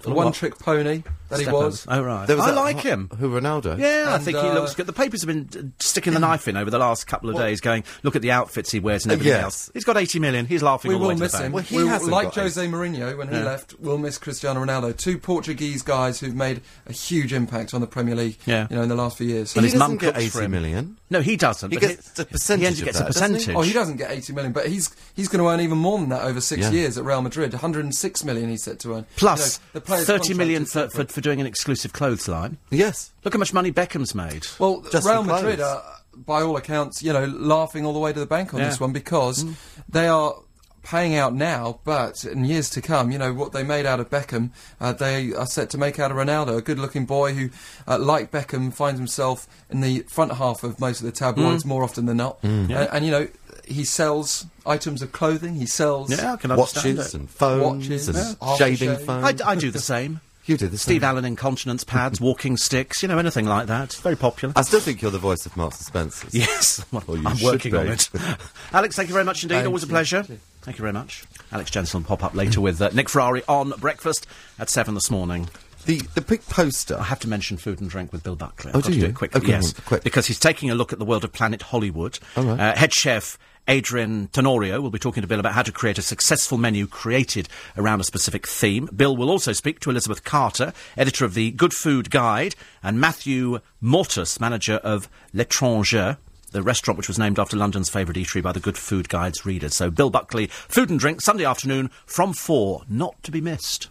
Full one trick pony that he was. over. Oh right. There was I like him. Who Ronaldo? Yeah, I And, think he uh, looks good. The papers have been uh, sticking the knife in over the last couple of days, going, look at the outfits he wears and everything yes. else. He's got 80 million. He's laughing We all the way will to miss the him. bank. he We will- hasn't like got Jose Mourinho when he Yeah. left, we'll miss Cristiano Ronaldo. Two Portuguese guys who've made a huge impact on the Premier League. Yeah. you know, in the last few years. He his mum doesn't get cooks for 80 him. million. No, he doesn't. He but gets a percentage He only of gets that, a doesn't he? percentage. Oh, he doesn't get 80 million, but he's he's going to earn even more than that over six Yeah. years at Real Madrid. 106 million he's set to earn. Plus, You know, the player's 30 million for, for, for doing an exclusive clothes line. Yes. Look how much money Beckham's made. Well, Just Real Madrid are, by all accounts, you know, laughing all the way to the bank on Yeah. this one because they are paying out now, but in years to come, you know, what they made out of Beckham, uh, they are set to make out of Ronaldo, a good-looking boy who, uh, like Beckham, finds himself in the front half of most of the tabloids Mm. more often than not. Mm. Yeah. Uh, and, you know, he sells items of clothing, he sells Yeah, I can understand Watches it. and phones Watches, and yeah. shaving Aftershave. foam. I, d- I do the same. You do the same. Steve same. Allen incontinence pads, walking sticks, you know, anything like that. Very popular. I still think you're the voice of Marks and Spencer's. Yes, well, you I'm working be. on it. Alex, thank you very much indeed. Thank Always a pleasure. Thank you very much. Alex Jensen will pop up later with uh, Nick Ferrari on breakfast at seven this morning. The the big poster. I have to mention food and drink with Bill Buckley. I've Oh, got do to do you? it quickly. Okay, yes, quick. because he's taking a look at the world of Planet Hollywood. All right. Uh, head chef Adrian Tenorio will be talking to Bill about how to create a successful menu created around a specific theme. Bill will also speak to Elizabeth Carter, editor of the Good Food Guide, and Matthew Mortus, manager of L'Étranger. The restaurant which was named after London's favourite eatery by the Good Food Guide's readers. So, Bill Buckley, food and drink, Sunday afternoon from 4, not to be missed.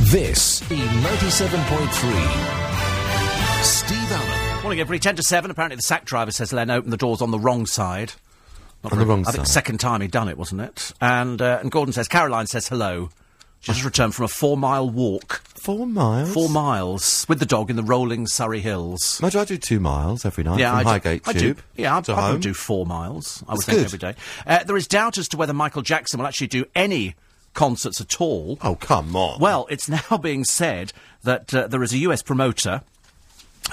This is 97.3. Steve Allen. Morning, everybody. 10 to 7. Apparently, the sack driver says Len opened the doors on the wrong side. Not On the wrong I think side. second time he'd done it, wasn't it? And, uh, and Gordon says, Caroline says hello. She's just returned from a four mile walk. Four miles? Four miles with the dog in the rolling Surrey Hills. Mind you, I do two miles every night Yeah, from I do- Highgate I do. Yeah, I, to I home. would do four miles. I would That's think good. every day. Uh, there is doubt as to whether Michael Jackson will actually do any concerts at all. Oh, come on. Well, it's now being said that uh, there is a US promoter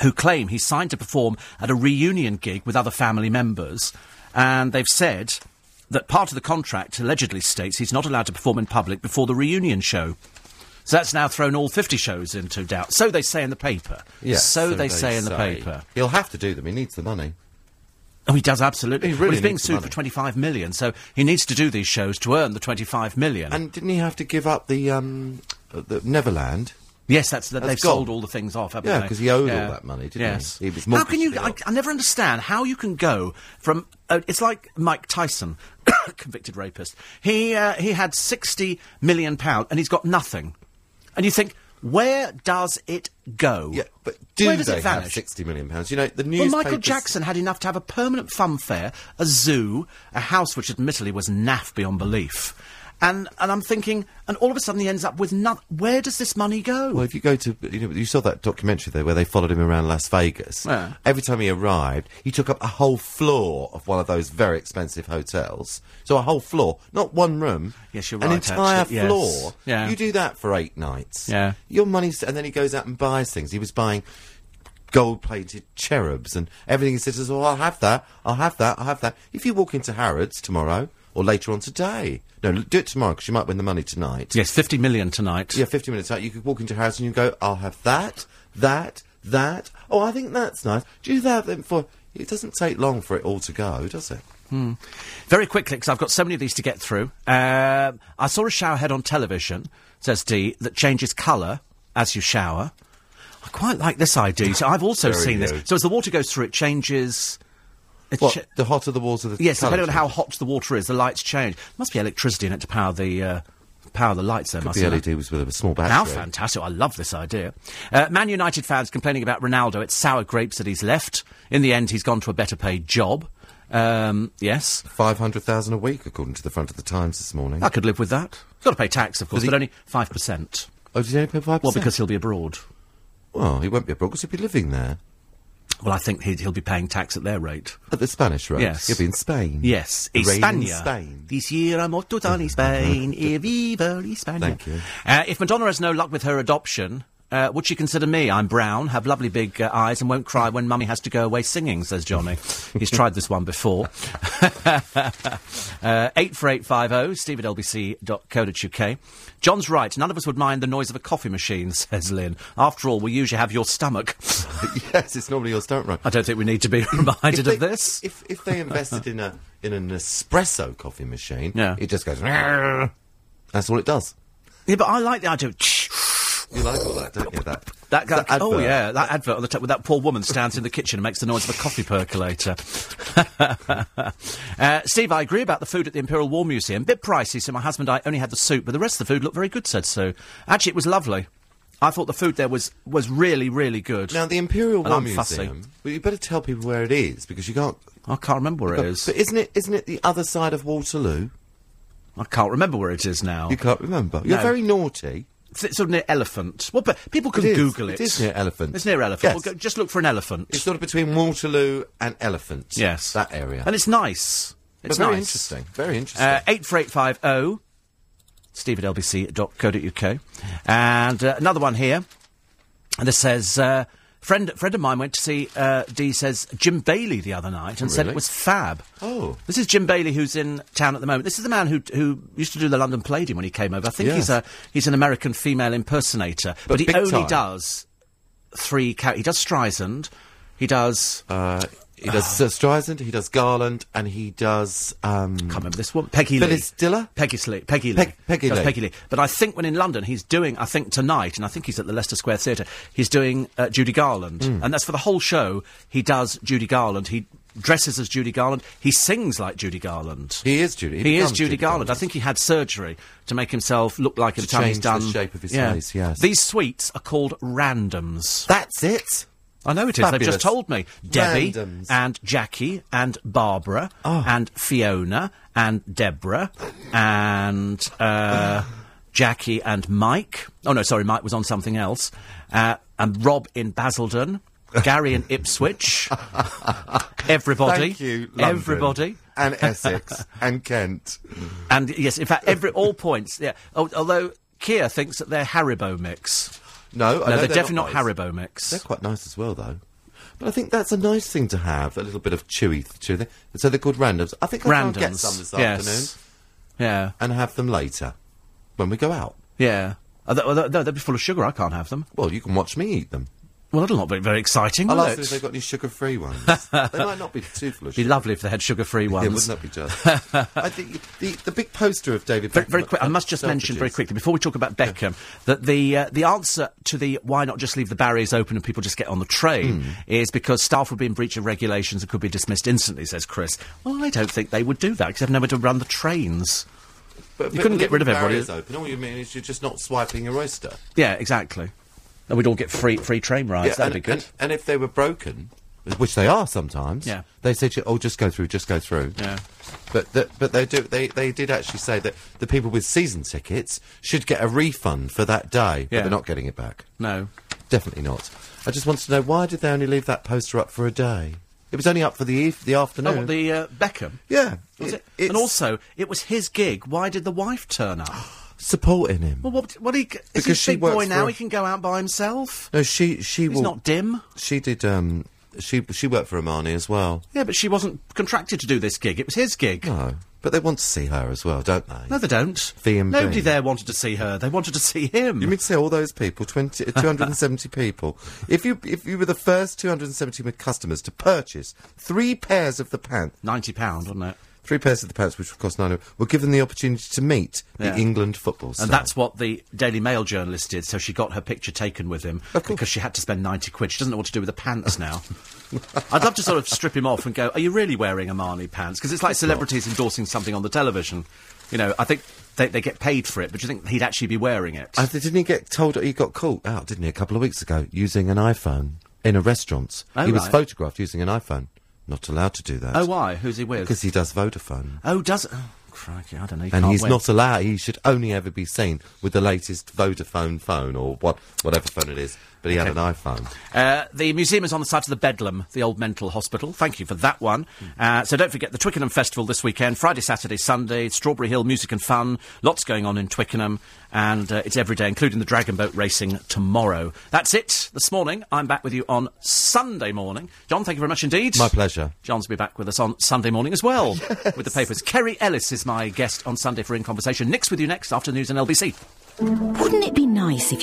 who claim he's signed to perform at a reunion gig with other family members, and they've said that part of the contract allegedly states he's not allowed to perform in public before the reunion show. So that's now thrown all 50 shows into doubt. So they say in the paper. Yeah, so, they, say in the paper. He'll have to do them. He needs the money. Oh, he does absolutely. He Well, really he's being sued for 25 million, so he needs to do these shows to earn the 25 million. And didn't he have to give up the um, uh, the Neverland? Yes, that's that. That's They've gone. sold all the things off, haven't Yeah, because he owed all that money, didn't he? yes. He was how can you? I, I never understand how you can go from. Uh, it's like Mike Tyson, convicted rapist. He uh, he had sixty million pound, and he's got nothing. And you think, where does it go? Yeah, but do where does they it have vanish? sixty million pounds? You know, the news Well. Michael Jackson had enough to have a permanent fun fair, a zoo, a house which admittedly was naff beyond belief. And, and I'm thinking, and all of a sudden he ends up with nothing. Where does this money go? Well, if you go to, you know, you saw that documentary there where they followed him around Las Vegas. Yeah. Every time he arrived, he took up a whole floor of one of those very expensive hotels. So a whole floor, not one room. Yes, you're An right, entire actually, yes. floor. Yeah. You do that for eight nights. Yeah. Your money's, and then he goes out and buys things. He was buying gold-plated cherubs and everything. He says, "Oh, I'll have that. I'll have that. I'll have that." If you walk into Harrods tomorrow or later on today, no, do it tomorrow because you might win the money tonight. yes, 50 million tonight. Yeah, 50 minutes out, you could walk into your house and you go, I'll have that, that, that. Oh, I think that's nice. Do you have them for... It doesn't take long for it all to go, does it? Hmm. Very quickly, because I've got so many of these to get through. Uh, I saw a shower head on television, says Dee, that changes colour as you shower. I quite like this idea. So I've also Very seen this. So as the water goes through, it changes. What, cha- the hotter the water, the yes, depending on how hot the water is, the lights change. Must be electricity in it to power the uh, power the lights. There, Could mustn't be? LED was with a small battery. How fantastic. I love this idea. Uh, Man United fans complaining about Ronaldo. It's sour grapes that he's left. In the end, he's gone to a better paid job. Um, yes. 500,000 a week, according to the front of the Times this morning. I could live with that. Got to pay tax, of course, he- but only 5%. Oh, does he only pay 5%? Well, because he'll be abroad. Well, he won't be abroad because he'll be living there. Well, I think he'd, he'll be paying tax at their rate. At the Spanish rate. Yes. He'll be in Spain. Yes, in España. Spain. This year I'm off to Tony Spain. E viva España. Thank you. Uh, if Madonna has no luck with her adoption, uh, would she consider me? I'm brown, have lovely big uh, eyes, and won't cry when mummy has to go away singing, says Johnny. He's tried this one before. uh, 84850, steve at lbc.co.uk. John's right, none of us would mind the noise of a coffee machine, says Lynn. After all, we usually have your stomach. yes, it's normally your stomach right. I don't think we need to be reminded If of this. If, if they invested in a in an espresso coffee machine, Yeah. it just goes... That's all it does. Yeah, but I like the idea of... You like all that, don't you? That, That, that that, oh yeah, that advert on the top with that poor woman stands in the kitchen and makes the noise of a coffee percolator. uh, Steve, I agree about the food at the Imperial War Museum. Bit pricey, so my husband and I only had the soup, but the rest of the food looked very good. Said Sue. Actually, it was lovely. I thought the food there was was really really good. Now the Imperial War I'm fussy. Museum. Well, you better tell people where it is because you can't. I can't remember where it is. But isn't it? Isn't it the other side of Waterloo? I can't remember where it is now. You can't remember. You're No. very naughty. It's, sort of near Elephant. Well, but people can It. Google it. It is near Elephant. It's near Elephant. Yes. Well, go, just look for an elephant. It's sort of between Waterloo and Elephant. Yes. that area. and it's nice. It's very nice. interesting. Very interesting. Uh, 84850 steve at lbc.co.uk. And uh, another one here. And this says, uh, friend, friend of mine went to see, uh, Dee says, Jim Bailey the other night and said it was fab. oh, This is Jim Bailey, who's in town at the moment. This is the man who who used to do the London Palladium when he came over. I think he's a he's an American female impersonator, but, But he only time. does three. Ca- he does Streisand, he does. uh, he does uh, Streisand, he does Garland, and he does. Um, can't remember this one. Peggy Lee. Phyllis Diller. Peggy Lee. Peggy Lee. Peg- Peggy Lee. Peggy Lee. But I think when in London, he's doing. I think tonight, and I think he's at the Leicester Square Theatre. He's doing uh, Judy Garland, Hmm. and that's for the whole show. He does Judy Garland. He dresses as Judy Garland. He sings like Judy Garland. He is Judy. He, is becomes Judy, Garland. I think he had surgery to make himself look like. To time he's change the shape of his yeah. face, yes. These sweets are called randoms. That's it. I know it is. They've just told me. Debbie Randoms. and Jackie and Barbara Oh. and Fiona and Deborah and uh, Jackie and Mike. Oh no, sorry, Mike was on something else. Uh, and Rob in Basildon, Gary in Ipswich. Everybody, Thank you, London. everybody, and Essex and Kent. and yes, in fact, every all points. Yeah. Although Kia thinks that they're Haribo mix. No, I no, they're, they're definitely not, nice. Haribo mix. They're quite nice as well, though. But I think that's a nice thing to have, a little bit of chewy, chewy thing. So they're called randoms. I think I'll go and get Randoms, some this yes. afternoon Yeah, and have them later when we go out. yeah. Uh, they'll be full of sugar. I can't have them. Well, you can watch me eat them. Well, that'll not be very exciting, ask it? if they've got any sugar-free ones. they might not be too full of It'd be sugar. lovely if they had sugar-free ones. Yeah, wouldn't that be just? I think the, the big poster of David Very, Beckham. very quick. I must just mention very quickly before we talk about Beckham that the uh, the answer to the why not just leave the barriers open and people just get on the train Hmm. is because staff would be in breach of regulations and could be dismissed instantly. Says Chris. Well, I don't think they would do that because they've nowhere to run the trains. But, you couldn't get rid of everybody. barriers Open. All you mean is you're just not swiping your oyster. Yeah, exactly. And we'd all get free free train rides. That'd and, be good. And, and if they were broken, which they are sometimes, Yeah. they said, "Oh, just go through, just go through." Yeah. But the, but they do they they did actually say that the people with season tickets should get a refund for that day, Yeah. but they're not getting it back. No. Definitely not. I just wanted to know why did they only leave that poster up for a day? It was only up for the eve- the Oh, afternoon. what, the uh, Beckham. yeah, Was it- it? And also, it was his gig. Why did the wife turn up? supporting him. well, what? What he? Is he Because a she big boy now? He can go out by himself. No, she she He's will. not dim. She did. Um, she she worked for Armani as well. Yeah, but she wasn't contracted to do this gig. It was his gig. No, but they want to see her as well, don't they? No, they don't. V&B. Nobody there wanted to see her. They wanted to see him. You mean to say all those people, 20, uh, 270 people? If you if you were the first 270 customers to purchase three pairs of the pants, ninety pound, wasn't it? Three pairs of the pants, which would cost nine, were given the opportunity to meet Yeah. the England football star. And that's what the Daily Mail journalist did. So she got her picture taken with him because she had to spend ninety quid. She doesn't know what to do with the pants now. I'd love to sort of strip him off and go, "Are you really wearing Armani pants?" Because it's like celebrities endorsing something on the television. You know, I think they, they get paid for it, but do you think he'd actually be wearing it? Th- didn't he get told he got caught out, didn't he, a couple of weeks ago, using an iPhone in a restaurant? Oh, he was photographed using an iPhone. Not allowed to do that. oh, why? Who's he with? Because he does Vodafone. oh, does oh, crikey, I don't know. And he's win. not allowed. He should only ever be seen with the latest Vodafone phone or what, whatever phone it is. But he had an iPhone. Uh, the museum is on the site of the Bedlam, the old mental hospital. Thank you for that one. Uh, so don't forget the Twickenham Festival this weekend, Friday, Saturday, Sunday, Strawberry Hill Music and Fun. Lots going on in Twickenham, and uh, it's every day, including the Dragon Boat racing tomorrow. That's it this morning. I'm back with you on Sunday morning. John, thank you very much indeed. My pleasure. John's be back with us on Sunday morning as well with the papers. Kerry Ellis is my guest on Sunday for In Conversation. Nick's with you next after news and LBC. Wouldn't it be nice if